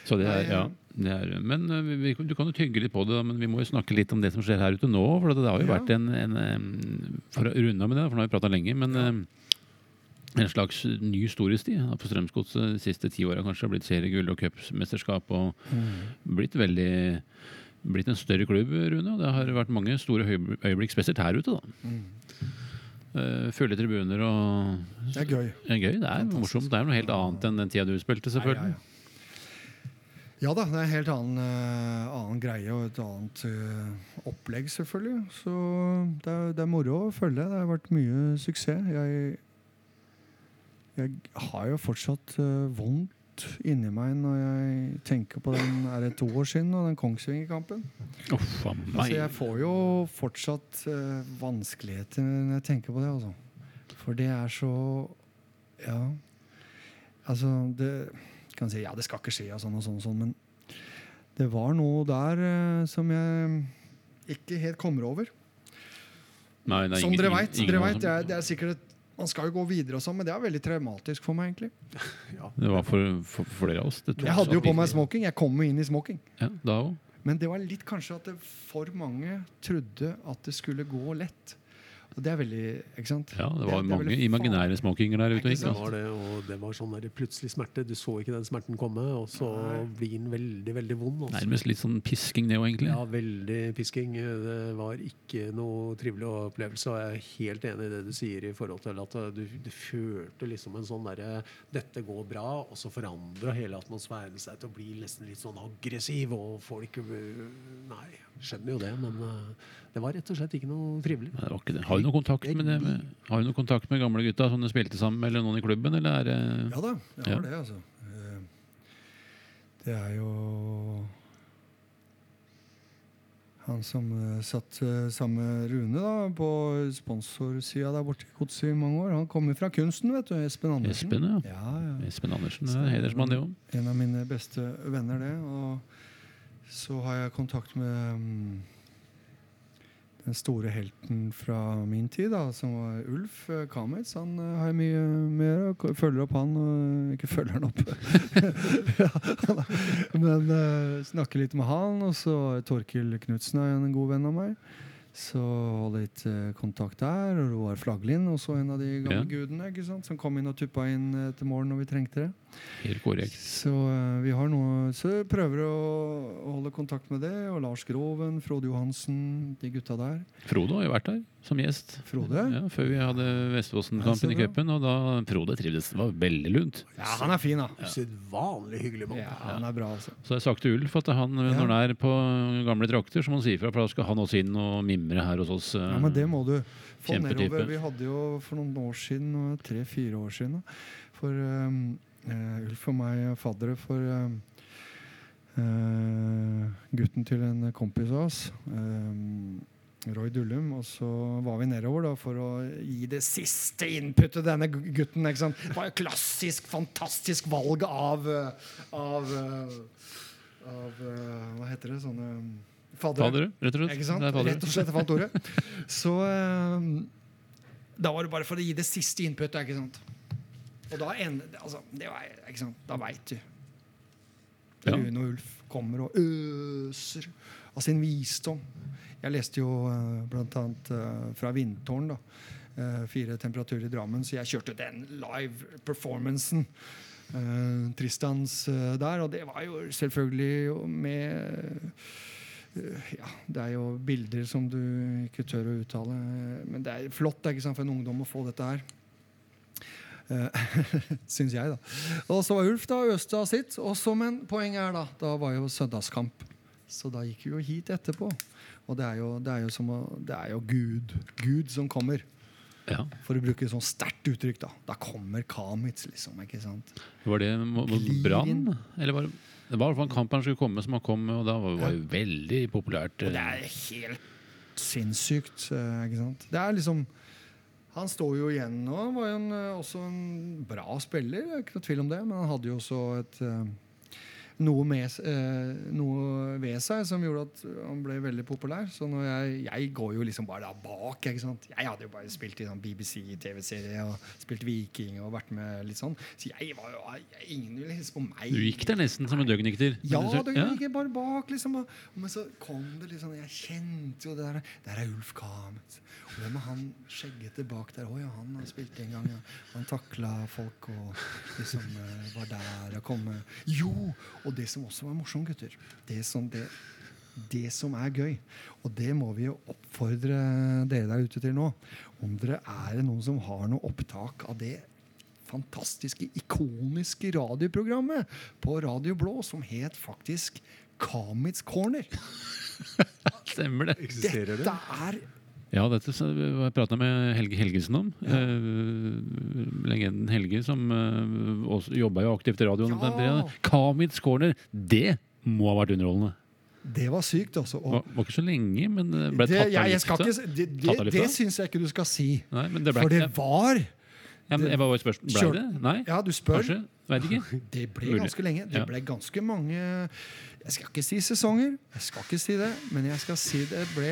Så det er, ja, det er Men eh, vi, du kan jo tygge litt på det, men vi må jo snakke litt om det som skjer her ute nå. For det har jo vært en, en For å runde av med det, for nå har vi prata lenge, men en slags ny storhetstid for Strømsgodset de siste ti åra kanskje. har blitt seriegull og cupmesterskap og blitt veldig blitt en større klubb, Rune. og Det har vært mange store øyeblikk, spesielt her ute. da. Mm. Eh, Fulle tribuner og Det er gøy. Det er gøy. Det er Fantastisk. morsomt. Det er noe helt annet enn den tida du spilte, selvfølgelig. Ja, ja, ja. Ja da, det er en helt annen, eh, annen greie og et annet uh, opplegg, selvfølgelig. Så det er, det er moro å følge. Det har vært mye suksess. Jeg, jeg har jo fortsatt uh, vondt inni meg når jeg tenker på den Er det to år siden, og den Kongsvinger-kampen? Oh. Altså, jeg får jo fortsatt uh, vanskeligheter når jeg tenker på det, altså. For det er så Ja. Altså, det kan si ja, det skal ikke skje, og sånn og sånn, og sånn men det var noe der eh, som jeg ikke helt kommer over. Nei, det er som ingen- dere veit. ingen Dere av vet, dem- det, er, det er sikkert et, Man skal jo gå videre, og sånn, men det er veldig traumatisk for meg. egentlig. ja. Det var for, for, for flere av oss. Det tok Jeg hadde jo på meg smoking. Jeg kom jo inn i smoking. Ja, da òg. Men det var litt kanskje at det for mange trodde at det skulle gå lett. Og det er veldig Ikke sant? Ja, det var det mange det imaginære småkinger smokinger der ute. Det var det, og det var sånn der plutselig smerte. Du så ikke den smerten komme, og så Nei. blir den veldig, veldig vond. Også. Nærmest litt sånn pisking, det òg, egentlig. Ja, veldig pisking. Det var ikke noe trivelig opplevelse. Og jeg er helt enig i det du sier i forhold til at du, du følte liksom en sånn derre Dette går bra, og så forandra hele atmosfæren seg til å bli nesten litt sånn aggressiv, og folk Nei, skjønner jo det, men øh, det var rett og slett ikke noe trivelig. Nei, det var ikke det. Har du noe kontakt med, det, med, har du noe kontakt med gamle gutta som du spilte sammen med, eller noen i klubben? Eller er Ja da, jeg Ja. har det, altså. Eh, Det er jo han som eh, satt eh, sammen med Rune da, på sponsorsida der borte i Godset i mange år. Han kommer fra kunsten, vet du. Espen Andersen. Espen, ja. Ja, ja. Espen Andersen er hedersmann, det òg. En av mine beste venner, det. Og så har jeg kontakt med mm, den store helten fra min tid, da, som var Ulf Kamitz. Han eh, har jeg mye med og Følger opp han, og ikke følger han opp. ja, men uh, snakker litt med han. Og så Torkil Knutsen er en god venn av meg. Så litt eh, kontakt der. Og Roar Flaglin, også en av de gamle Ja. gudene ikke sant? som kom inn og tuppa inn eh, til morgen når vi trengte det. Helt korrekt. Så eh, vi har noe Så prøver å, å holde kontakt med det. Og Lars Groven, Frode Johansen, de gutta der. Frode har jo vært der som gjest. Frode? Ja, før vi hadde så Vestfossen-kampen i cupen. Og da Frode trivdes. Det var veldig lunt. Ja, han er fin, da. Usedvanlig hyggelig mann. Ja, han er bra, altså. Så jeg har sagt til Ulf at han, når han er på gamle trakter, som han sier fra, for da skal han også inn og mimre her hos oss. eh, Ja, men det må du få nedover. Vi hadde jo for noen år siden, tre-fire år siden, for um, eh, Ulf og meg er faddere for um, uh, gutten til en kompis av oss. Um, Roy Dullum, og så var vi nedover da for å gi det siste inputet denne gutten. ikke sant? Det var jo klassisk, fantastisk valg av, eh, av, eh, av eh, Hva heter det? Sånne Faddere. Faddere, rett og slett. Ikke sant? Rett og slett falt ordet. Så da var det bare for å gi det siste inputet, ikke sant. Og da en, altså, det var, ikke sant? Da veit du. Ja. Rune og Ulf kommer og øser av sin visdom. Jeg leste jo bl.a. blant annet eh, fra Vindtårn, da. eh, fire temperaturer i Drammen, så jeg kjørte den live-performancen. Tristans eh, der, og det var jo selvfølgelig med Eh, ja, det er jo bilder som du ikke tør å uttale. Men det er flott ikke sant, for en ungdom å få dette her. Syns jeg, da. Og så var Ulf da øste av sitt. Og så, men poenget er da da var jo søndagskamp. Så da gikk vi jo hit etterpå. Og det er jo, det er jo, som det er jo Gud. Gud som kommer. Ja. For å bruke et sånn sterkt uttrykk. Da Da kommer Kamitz, liksom. ikke sant? Var det mo- mot Brann? Eller var det, det var i hvert fall en kamp han skulle komme, som han kom, og da var var det jo veldig populært. Og det er helt sinnssykt. eh, ikke sant? Det er liksom Han står jo igjen nå. Var jo en, eh, også en bra spiller, er ikke noe tvil om det. Men han hadde jo også et eh, noe, med, eh, noe ved seg som gjorde at han ble veldig populær. Så jeg, jeg går jo liksom bare der bak. Jeg hadde jo bare spilt i sånn BBC-TV-serie og spilt Viking og vært med litt sånn. Så jeg var jo jeg, Ingen ville hilse på meg. Du gikk der nesten som en døgnikter? Ja, døgnikter det bare bak, liksom. Og, men så kom det litt sånn Jeg kjente jo det der Der er Ulf Kamet. Hvem er han skjeggete bak der? Å ja, han har spilt en gang. Ja. Han takla folk og liksom eh, var der og kom med Jo! Og det som også var morsomt, gutter Det som, det, det som er gøy, og det må vi jo oppfordre dere der ute til nå Om dere er noen som har noe opptak av det fantastiske, ikoniske radioprogrammet på Radio Blå som het faktisk Kamits Corner. Stemmer det. Eksisterer det? Dette er Ja, dette prata jeg med Helge Helgesen om. Eh, legenden Helge, som eh, jobba jo aktivt i radioen. Ja. tiden. Corner, det må ha vært underholdende. Det var sykt, altså. Det var, var ikke så lenge, men ble det, tatt av ikke, det, det, det syns jeg ikke du skal si. Nei, men det For det var ja, men jeg var jo et. Ble det? Nei? Ja, du spør. Kanskje? Veit ikke. Det ble ganske lenge. Det ble ganske mange Jeg skal ikke si sesonger, jeg skal ikke si det, men jeg skal si det ble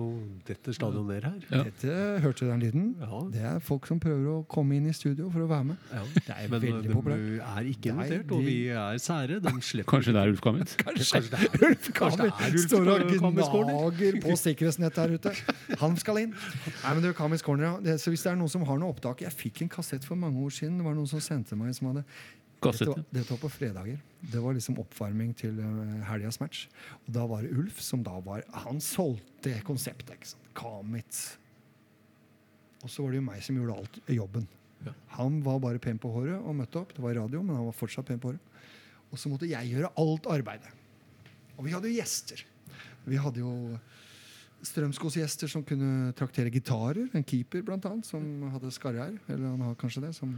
Og dette stadionet her. Ja. Dette, Hørte du den lyden? Ja. Det er folk som prøver å komme inn i studio for å være med. Ja. Det er Men veldig populært. Men du er ikke invitert, og vi er sære. De Kanskje det er Ulf Kamitz? Kanskje, Kanskje det er- Ulf er Ulf står og gnager på sikkerhetsnettet der ute. Han skal inn. Nei, men er Kammers corner, ja. det, så Hvis det er noen som har noe opptak Jeg fikk en kassett for mange år siden. Det var noen som sendte meg som hadde dette var, dette var på fredager. Det var liksom oppvarming til uh, helgas match. Og da var det Ulf som da var Han solgte konseptet. ikke sant? Og så var det jo meg som gjorde alt jobben. Ja. Han var bare pen på håret og møtte opp. Det var radio, men han var fortsatt pen på håret. Og så måtte jeg gjøre alt arbeidet. Og vi hadde jo gjester. Vi hadde jo Strømskos gjester som kunne traktere gitarer. En keeper, blant annet, som hadde skarre her. Eller han har kanskje det. Som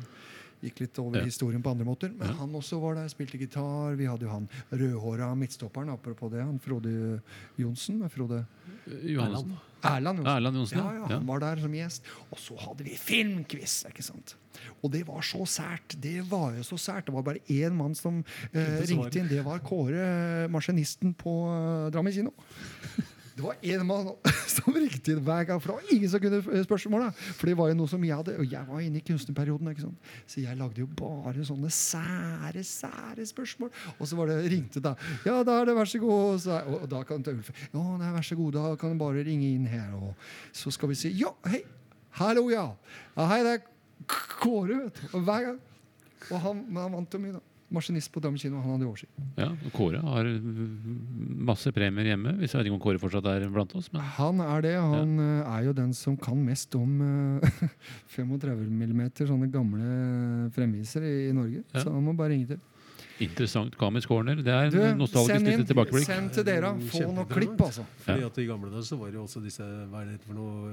gikk litt over Ja. historien på andre måter. Men Ja. han også var der, spilte gitar. Vi hadde jo han rødhåra midtstopperen, apropos det. Han Frode Johnsen. Frode Johannessen. Erland Johnsen. Erland Johnsen, ja, ja. ja, han var der som gjest. Og så hadde vi filmquiz. ikke sant? Og det var så sært. Det var jo så sært. Det var bare én mann som eh, ringte inn. Det var Kåre, maskinisten på eh, Drammen kino. Det var én mann som ringte inn hver gang, for det var ingen som kunne eh, spørsmål. da. For det var jo noe som jeg hadde, og jeg var inne i kunstnerperioden. ikke sant? Så jeg lagde jo bare sånne sære, sære spørsmål. Og så var det ringte da. Ja, da er det vær så god. Så, og, og da kan ta Ulf Ja, nei, er vær så god, da kan du bare ringe inn her. Og så skal vi si Ja, hei. Hallo, ja. ja hei, det er Kåre, vet du. Og hver gang. Og han, han vant jo mye, da. Maskinist på Drammen kino. Han hadde oversikt. Ja, Kåre har masse premier hjemme. Hvis jeg vet ikke om Kåre fortsatt er blant oss. Men Han er det. Han ja. er jo den som kan mest om eh, 35 mm sånne gamle fremviser i, i Norge. Ja. Så han må bare ringe til. Interessant. Kamis corner. Det er Du, en nostalgisk send inn. lite tilbakeblikk. Send til dere. Få noe klipp, altså. Fordi at I gamle dager så var det jo også disse hva er det for noe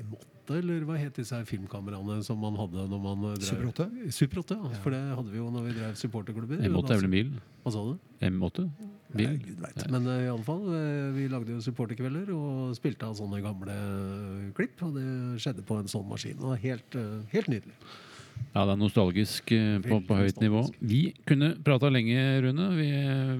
Emotte, M8, eller hva het disse filmkameraene som man hadde når man eh, drev Super 8? Super 8, ja. For det hadde vi jo når vi drev supporterklubber. M8 er vel en bil? Hva sa du? M8? Bil? Nei, Gud. Men uh, i alle fall, eh, vi lagde jo supporterkvelder og spilte av sånne gamle eh, klipp. Og det skjedde på en sånn maskin. Og helt, uh, helt nydelig. Ja, det er nostalgisk eh, på, på høyt nivå. Vi kunne prata lenge, Rune. Vi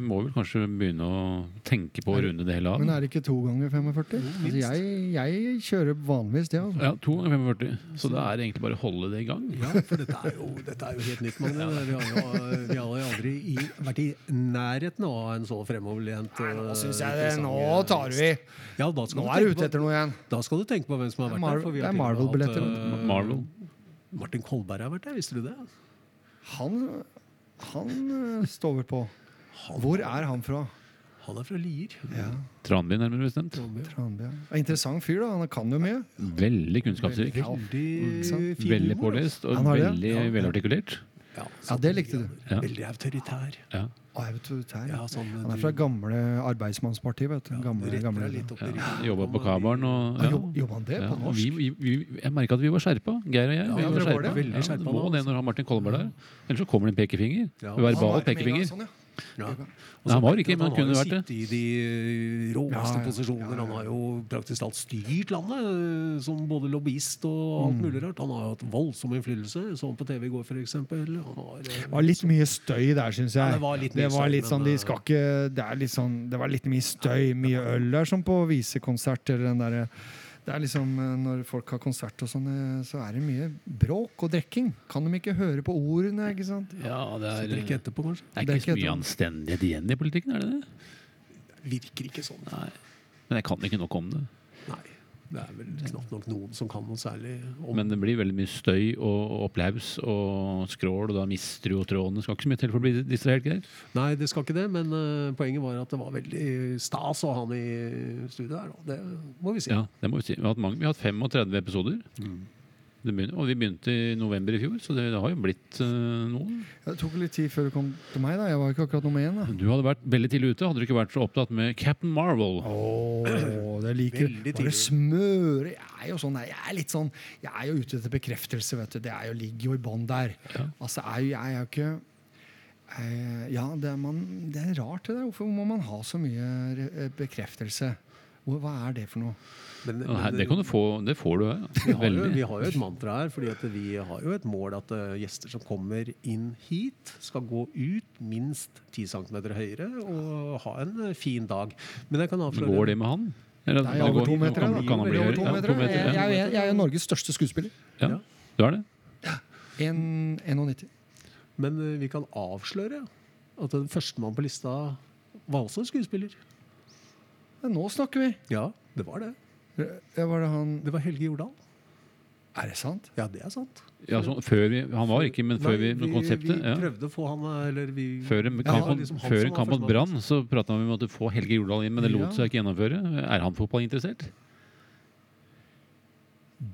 må vel kanskje begynne å tenke på å runde det hele av. Men er det ikke to ganger 45? Altså, jeg, jeg kjører vanligvis det. Altså. Ja, to ganger 45. Så det er egentlig bare å holde det i gang. Ja, for dette er jo, dette er jo helt nytt, Magne. Vi har jo, vi har aldri i, vært i nærheten av en så fremoverlent Nei, nå eh, syns jeg det. Nå tar vi! Ja, da skal Nå du er du ute etter noe igjen. Da skal du tenke på hvem som har vært der. det er Marvel-billetter. eh, Marvel. Martin Kolberg har vært der, visste du det? Han, han øh, står vel på. Hvor er han fra? Han er fra Lier. Ja, Tranby, nærmere bestemt. Tranby, ja. Interessant fyr, da. Han kan jo mye. Veldig kunnskapsrik. Veldig sant? fin Veldig pålest og Han veldig ja. velartikulert. Ja, Ja, det likte du. Ja. Veldig autoritær. Ja. Autoritær. Ja, sånn, Han er fra gamle arbeidsmannspartiet, vet du. Gamle, retter gamle. litt opp i Ja. Jobba på kabelen og Ja, ja. jobb- Jobber han det Ja, på og norsk? vi, vi, vi, jeg merka at vi var skjerpa, Geir og jeg. Ja, vi var skjerpa. det. Veldig Ja, det må det når han Martin Kolberg der. Ellers så kommer det en pekefinger. Ja. Verbal pekefinger. Sånn, ja. Nei, han var ikke, Han men har kunne vært det. sittet i de råeste Ja, ja. posisjoner. Han har jo praktisk talt styrt landet eh, som både lobbyist og alt mulig rart. Han har jo hatt voldsom innflytelse. Så han på TV i går, f.eks. Det var litt mye støy der, syns jeg. Ja, det var litt mye det var støy, litt men, sånn, de eh, skal ikke, det, er litt sånn, det var litt mye støy, mye øl der, som på visekonsert. Eller den der, det er liksom, eh, Når folk har konsert, og sånn, eh, så er det mye bråk og drikking. Kan de ikke høre på ordene? ikke sant? Ja, det Så er, drikke etterpå, kanskje. er det er ikke så mye anstendighet igjen i politikken, er det det? Virker ikke sånn. Nei. Men jeg kan ikke nok om det. Det er vel knapt nok noen som kan noe særlig om Men det blir veldig mye støy og applaus og skrål, og da mister du jo trådene. Skal ikke så mye til for å bli distrahert, greit? Nei, det skal ikke det, men uh, poenget var at det var veldig stas å ha han i studio her. Det må vi si. Ja, det må vi si. Vi har hatt, mange, vi har hatt 35 episoder. Det begynner, og vi begynte i november i fjor, så det, det har jo blitt uh, noen. Ja, Det tok litt tid før det kom til meg. da. Jeg var ikke akkurat nummer én. da. Du hadde vært veldig tidlig ute. Hadde du ikke vært så opptatt med Captain Marvel? Åh, det liker Bare smøre Jeg er jo sånn Jeg er litt sånn Jeg er jo ute etter bekreftelse, vet du. Det er jo, ligger jo i bånn der. Ja. Altså, jeg, jeg er jo ikke eh, Ja, det er, man, det er rart, det der. Hvorfor må man ha så mye eh, bekreftelse? Hva er det for noe? Men, Ja, her- men Det, kan du få, det får du her. vi, har jo, vi har jo et mantra her, fordi at vi har jo et mål at uh, gjester som kommer inn hit, skal gå ut minst 10 cm høyere og ha en uh, fin dag. Men jeg kan avsløre Går det med han? Eller, Nei, over to meter. Kan, kan han bli Over to meter. Ja, meter, Jeg, ja. jeg, er- jeg er Norges største skuespiller. Ja, du er det? 1 1,90. Men uh, vi kan avsløre at den førstemann på lista var også en skuespiller. Men nå snakker vi! Ja, det var det. Ja, var det han Det var Helge Jordal. Er det sant? Ja, det er sant. Ja, så, før vi, han var ikke, men før vi, vi konseptet Vi ja. prøvde å få han eh, Eller vi Før en kamp, mot- liksom han før en kamp mot. Brann så prata vi om å få Helge Jordal inn, men det Ja. lot seg ikke gjennomføre. Er han fotballinteressert?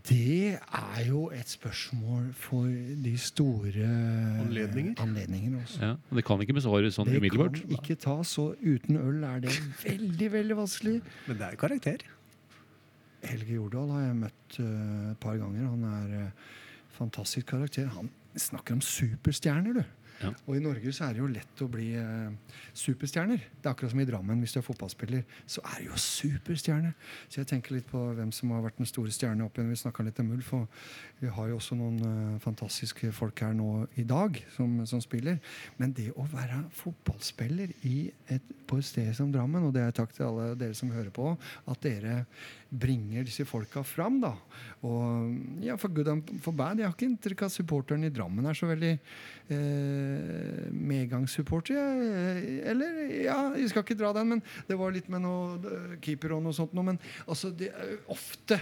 Det er jo et spørsmål for de store Anledninger. anledninger også. Ja, og Det kan ikke besvares sånn Det umiddelbart. kan ikke tas, så uten øl er det veldig, veldig vanskelig. Men det er karakter. Helge Jordal har jeg møtt eh, et par ganger. Han er uh, fantastisk karakter. Han snakker om superstjerner, du. Ja. Og i Norge så er det jo lett å bli eh, superstjerner. Det er akkurat som i Drammen. Hvis du er fotballspiller, så er du jo superstjerne. Så jeg tenker litt på hvem som har vært den store stjerne opp igjen. Vi snakka litt om Ulf, og vi har jo også noen eh, fantastiske folk her nå i dag som, som spiller. Men det å være fotballspiller i et, på et sted som Drammen, og det er takk til alle dere som hører på, at dere bringer disse folka fram, da. Og ja, for good and for bad. Jeg har ikke inntrykk av at supporteren i Drammen er så veldig eh, medgangssupporter. Eller Ja, jeg skal ikke dra den, men det var litt med noe eh, keeper og noe sånt noe. Men altså, det ofte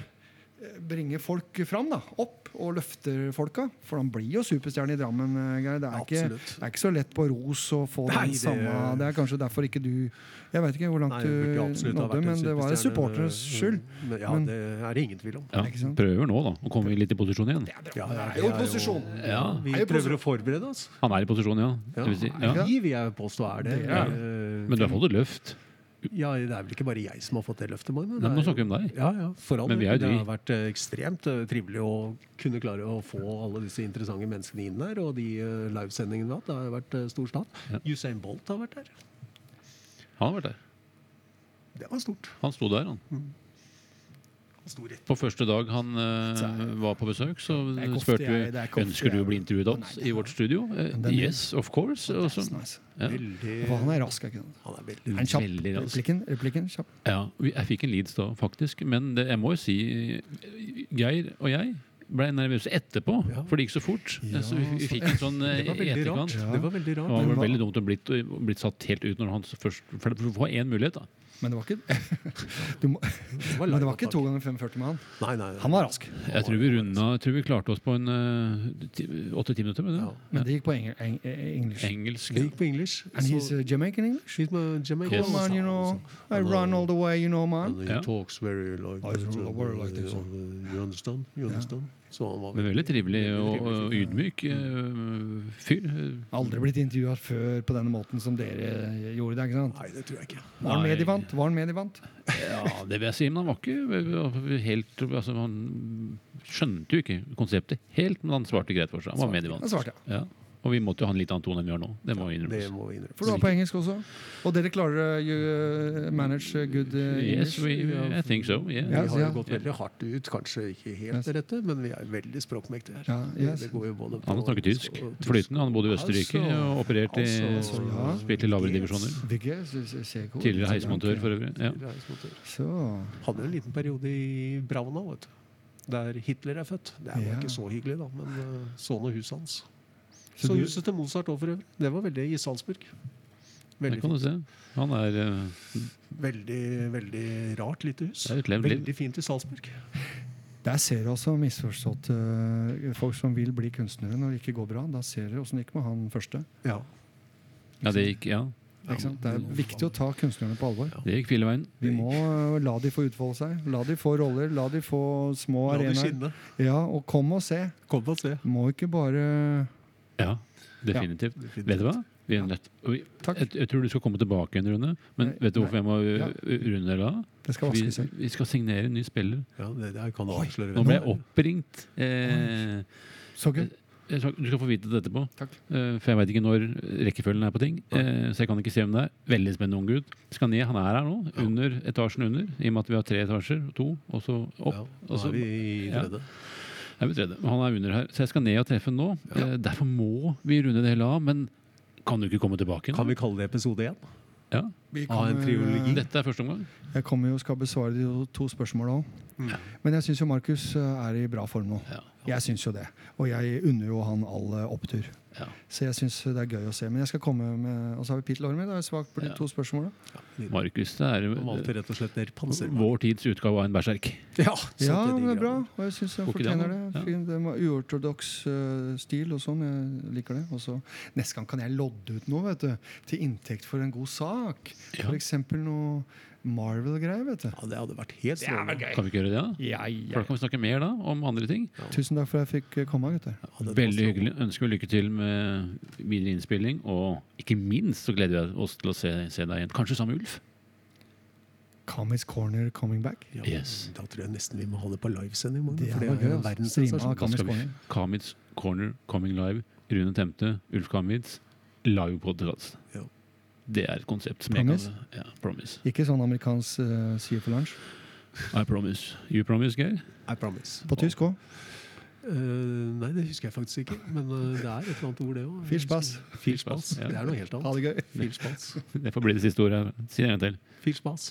bringer folk fram, da. Opp og løfter folka. For han blir jo superstjerne i Drammen, eh, Geir. Det er, ikke, det er ikke så lett på Ros å få Nei, den det- samme Det er kanskje derfor ikke du Jeg vet ikke hvor langt Nei, du nådde, men det var supporternes skyld. Men, ja, Men- det er det ingen tvil om. Ja, Ikke sant? prøver nå, da, å komme litt i posisjon igjen. Ja, det er jo posisjon. Ja, Vi Er prøver å forberede oss. Han er i posisjon, ja. Ja, Det vil si, ja. Vi vil jeg påstå er det. Det er Eh, Men du har fått et løft. Ja, det er vel ikke bare jeg som har fått det løftet, Magne. Nei, nå snakker vi om deg. Ja, ja, for all Men vi del. er jo Det har vært eh, ekstremt eh, trivelig å kunne klare å få alle disse interessante menneskene inn der. Og de eh, livesendingene vi har hatt. Det har vært stor stat. Ja. Usain Bolt har vært der. Han har vært der. Det var stort. Han sto der, han. Sto På første dag han uh, var på besøk, så spurte vi ønsker du å bli intervjuet av oss i vårt studio. Uh, yes, of course. Og så, nice. ja. veldig han er rask, er ikke? Han er veldig Er kjapp? Veldig rask. Replikken? Replikken kjapp. Ja, jeg fikk en leads da, faktisk. Men det, jeg må jo si Geir og jeg ble nervøse etterpå, Ja. for det gikk så fort. Ja, så vi, vi fikk en sånn etterkant Det var veldig etterkant. rart. Ja. Det var veldig Det var veldig dumt å blitt, blitt satt helt ut når han først For du får én mulighet, da. Men det var ikke, du må, Det var men det var ikke to ganger 45 med han. Nei, nei, nei. Han var rask. Jeg tror vi runda Jeg tror vi klarte oss på en åtte-ti minutter med det. Ja. Men det gikk på eng eng engelsk. Engelsk. Det gikk på engelsk. And he's så- uh, Jamaican English? He's my Jamaican. Yes. Oh, man, you know, I uh, run all the way, you know, man. And he yeah. talks very like I uh, like this, uh, You understand? You understand? understand? Så han var Men veldig trivelig veldig og, trivelig og ydmyk uh, fyr. Aldri blitt intervjua før på denne måten som dere gjorde det. ikke sant? Nei, det tror jeg ikke. Var han Nei. medievant? Var han medievant? Ja, det vil jeg si, men han var ikke helt altså, Han skjønte jo ikke konseptet helt, men han svarte greit for seg. Han var medievant. Han svarte, Ja. Og vi måtte jo ha en litt annen tone enn vi har nå. Det må vi innrømme. For du har på engelsk også. Og dere klarer you uh, manage uh, good uh, Yes, we, I think so. Yeah. Ja, Vi har jo gått veldig hardt ut, kanskje ikke helt Yes. rette, men vi er veldig språkmektige her. Ja, yes. det går jo både på Han har snakket tysk og flytende. Han bodde i Østerrike Altså, og opererte i altså, ja. Spilte i lavere divisjoner. Tidligere heismontør, for øvrig. Ja. Hadde jo en liten periode i Braunau, vet du. Der Hitler er født. Det var Ja. ikke så hyggelig, da, men uh, sånn nå huset hans. Så du- huset til Mozart òg, for øvrig. Det var veldig i Salzburg. Det kan kan du se. Han er uh... Veldig, veldig rart lite hus. Er. Veldig fint i Salzburg. Der ser du også misforstått uh, folk som vil bli kunstnere når det ikke går bra. Da ser du åssen det gikk med han første. Ja. Ja, det gikk, ja. Ikke sant? Det er viktig å ta kunstnerne på alvor. Det gikk filleveien. Vi må uh, la de få utfolde seg. La de få roller. La de få små La arenaer. Ja, og kom og se. Kom og se. Må ikke bare Ja, definitivt. Vet du hva? Vi er nødt jeg, jeg tror du skal komme tilbake igjen, Rune. Men Nei, vet du hvorfor jeg må Ja. runde da? Det skal Vi, vi skal signere en ny spiller. Ja, det, det kan du avsløre. Nå ble jeg oppringt. Eh, Så gøy. du skal få vite det etterpå. Takk. Eh, for jeg veit ikke når rekkefølgen er på ting. Eh, så jeg kan ikke se hvem det er. Veldig spennende ung gutt. Skal ned, Han er her nå. Ja. Under etasjen under. I og med at vi har tre etasjer. To, og så opp. Ja, nå er vi i tredje. er vi vet det. Han er under her. Så jeg skal ned og treffe ham nå. Ja. derfor må vi runde det hele av. Men kan du ikke komme tilbake Nå? Kan vi kalle det episode én? Ja. Vi Ah, en triologi. uh, Dette er første omgang. Jeg kommer jo og skal besvare de to- spørsmåla òg. Mm. Men jeg syns jo Markus uh, er i bra form nå. Ja. Jeg syns jo det. Og jeg unner jo han all opptur. Ja. Så jeg syns det er gøy å se. Men jeg skal komme med Og så har vi Pete Lormi. Da er svakt på de Ja. to spørsmåla. Markus, det er valgte rett og slett panser. vår tids utgave av en berserk. Ja, Ja, det er bra. Og jeg syns det fortjener det. Ja. Fin, det uortodoks uh, stil og sånn. Jeg liker det. Og så Neste gang kan jeg lodde ut noe vet du, til inntekt for en god sak. Ja. For eksempel noe Marvel-greier. vet du. Ja, det hadde vært helt strålende. Kan vi ikke gjøre det, da? Ja, For da kan vi snakke mer da, om andre ting. Tusen takk for at jeg fikk komme, gutter. Ja, Veldig hyggelig. Ønsker vi lykke til med videre innspilling. Og ikke minst så gleder vi oss til å se, se deg igjen. Kanskje sammen med Ulf? Comics Corner coming back. Ja, Yes. Da tror jeg nesten vi må ha det på livesending. Det for det er altså. verdenssensasjon. Comics Corner. Corner Coming Live. Rune Temte, Ulf Kamitz, Live podkast. Ja. Det er et konsept. som jeg Promise? kan- Ja, promise. Ikke sånn amerikansk uh, sier for lunsj? I promise. You promise, Geir? I promise. På tysk òg. Uh, nei, det husker jeg faktisk ikke. Men uh, det er et eller annet ord, det òg. Filspass. Filspass. Ja. Det er noe helt Ha annet. det gøy. Filspass. Det får bli det siste ordet. Si det en gang til. Filspass.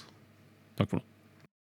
Takk for nå.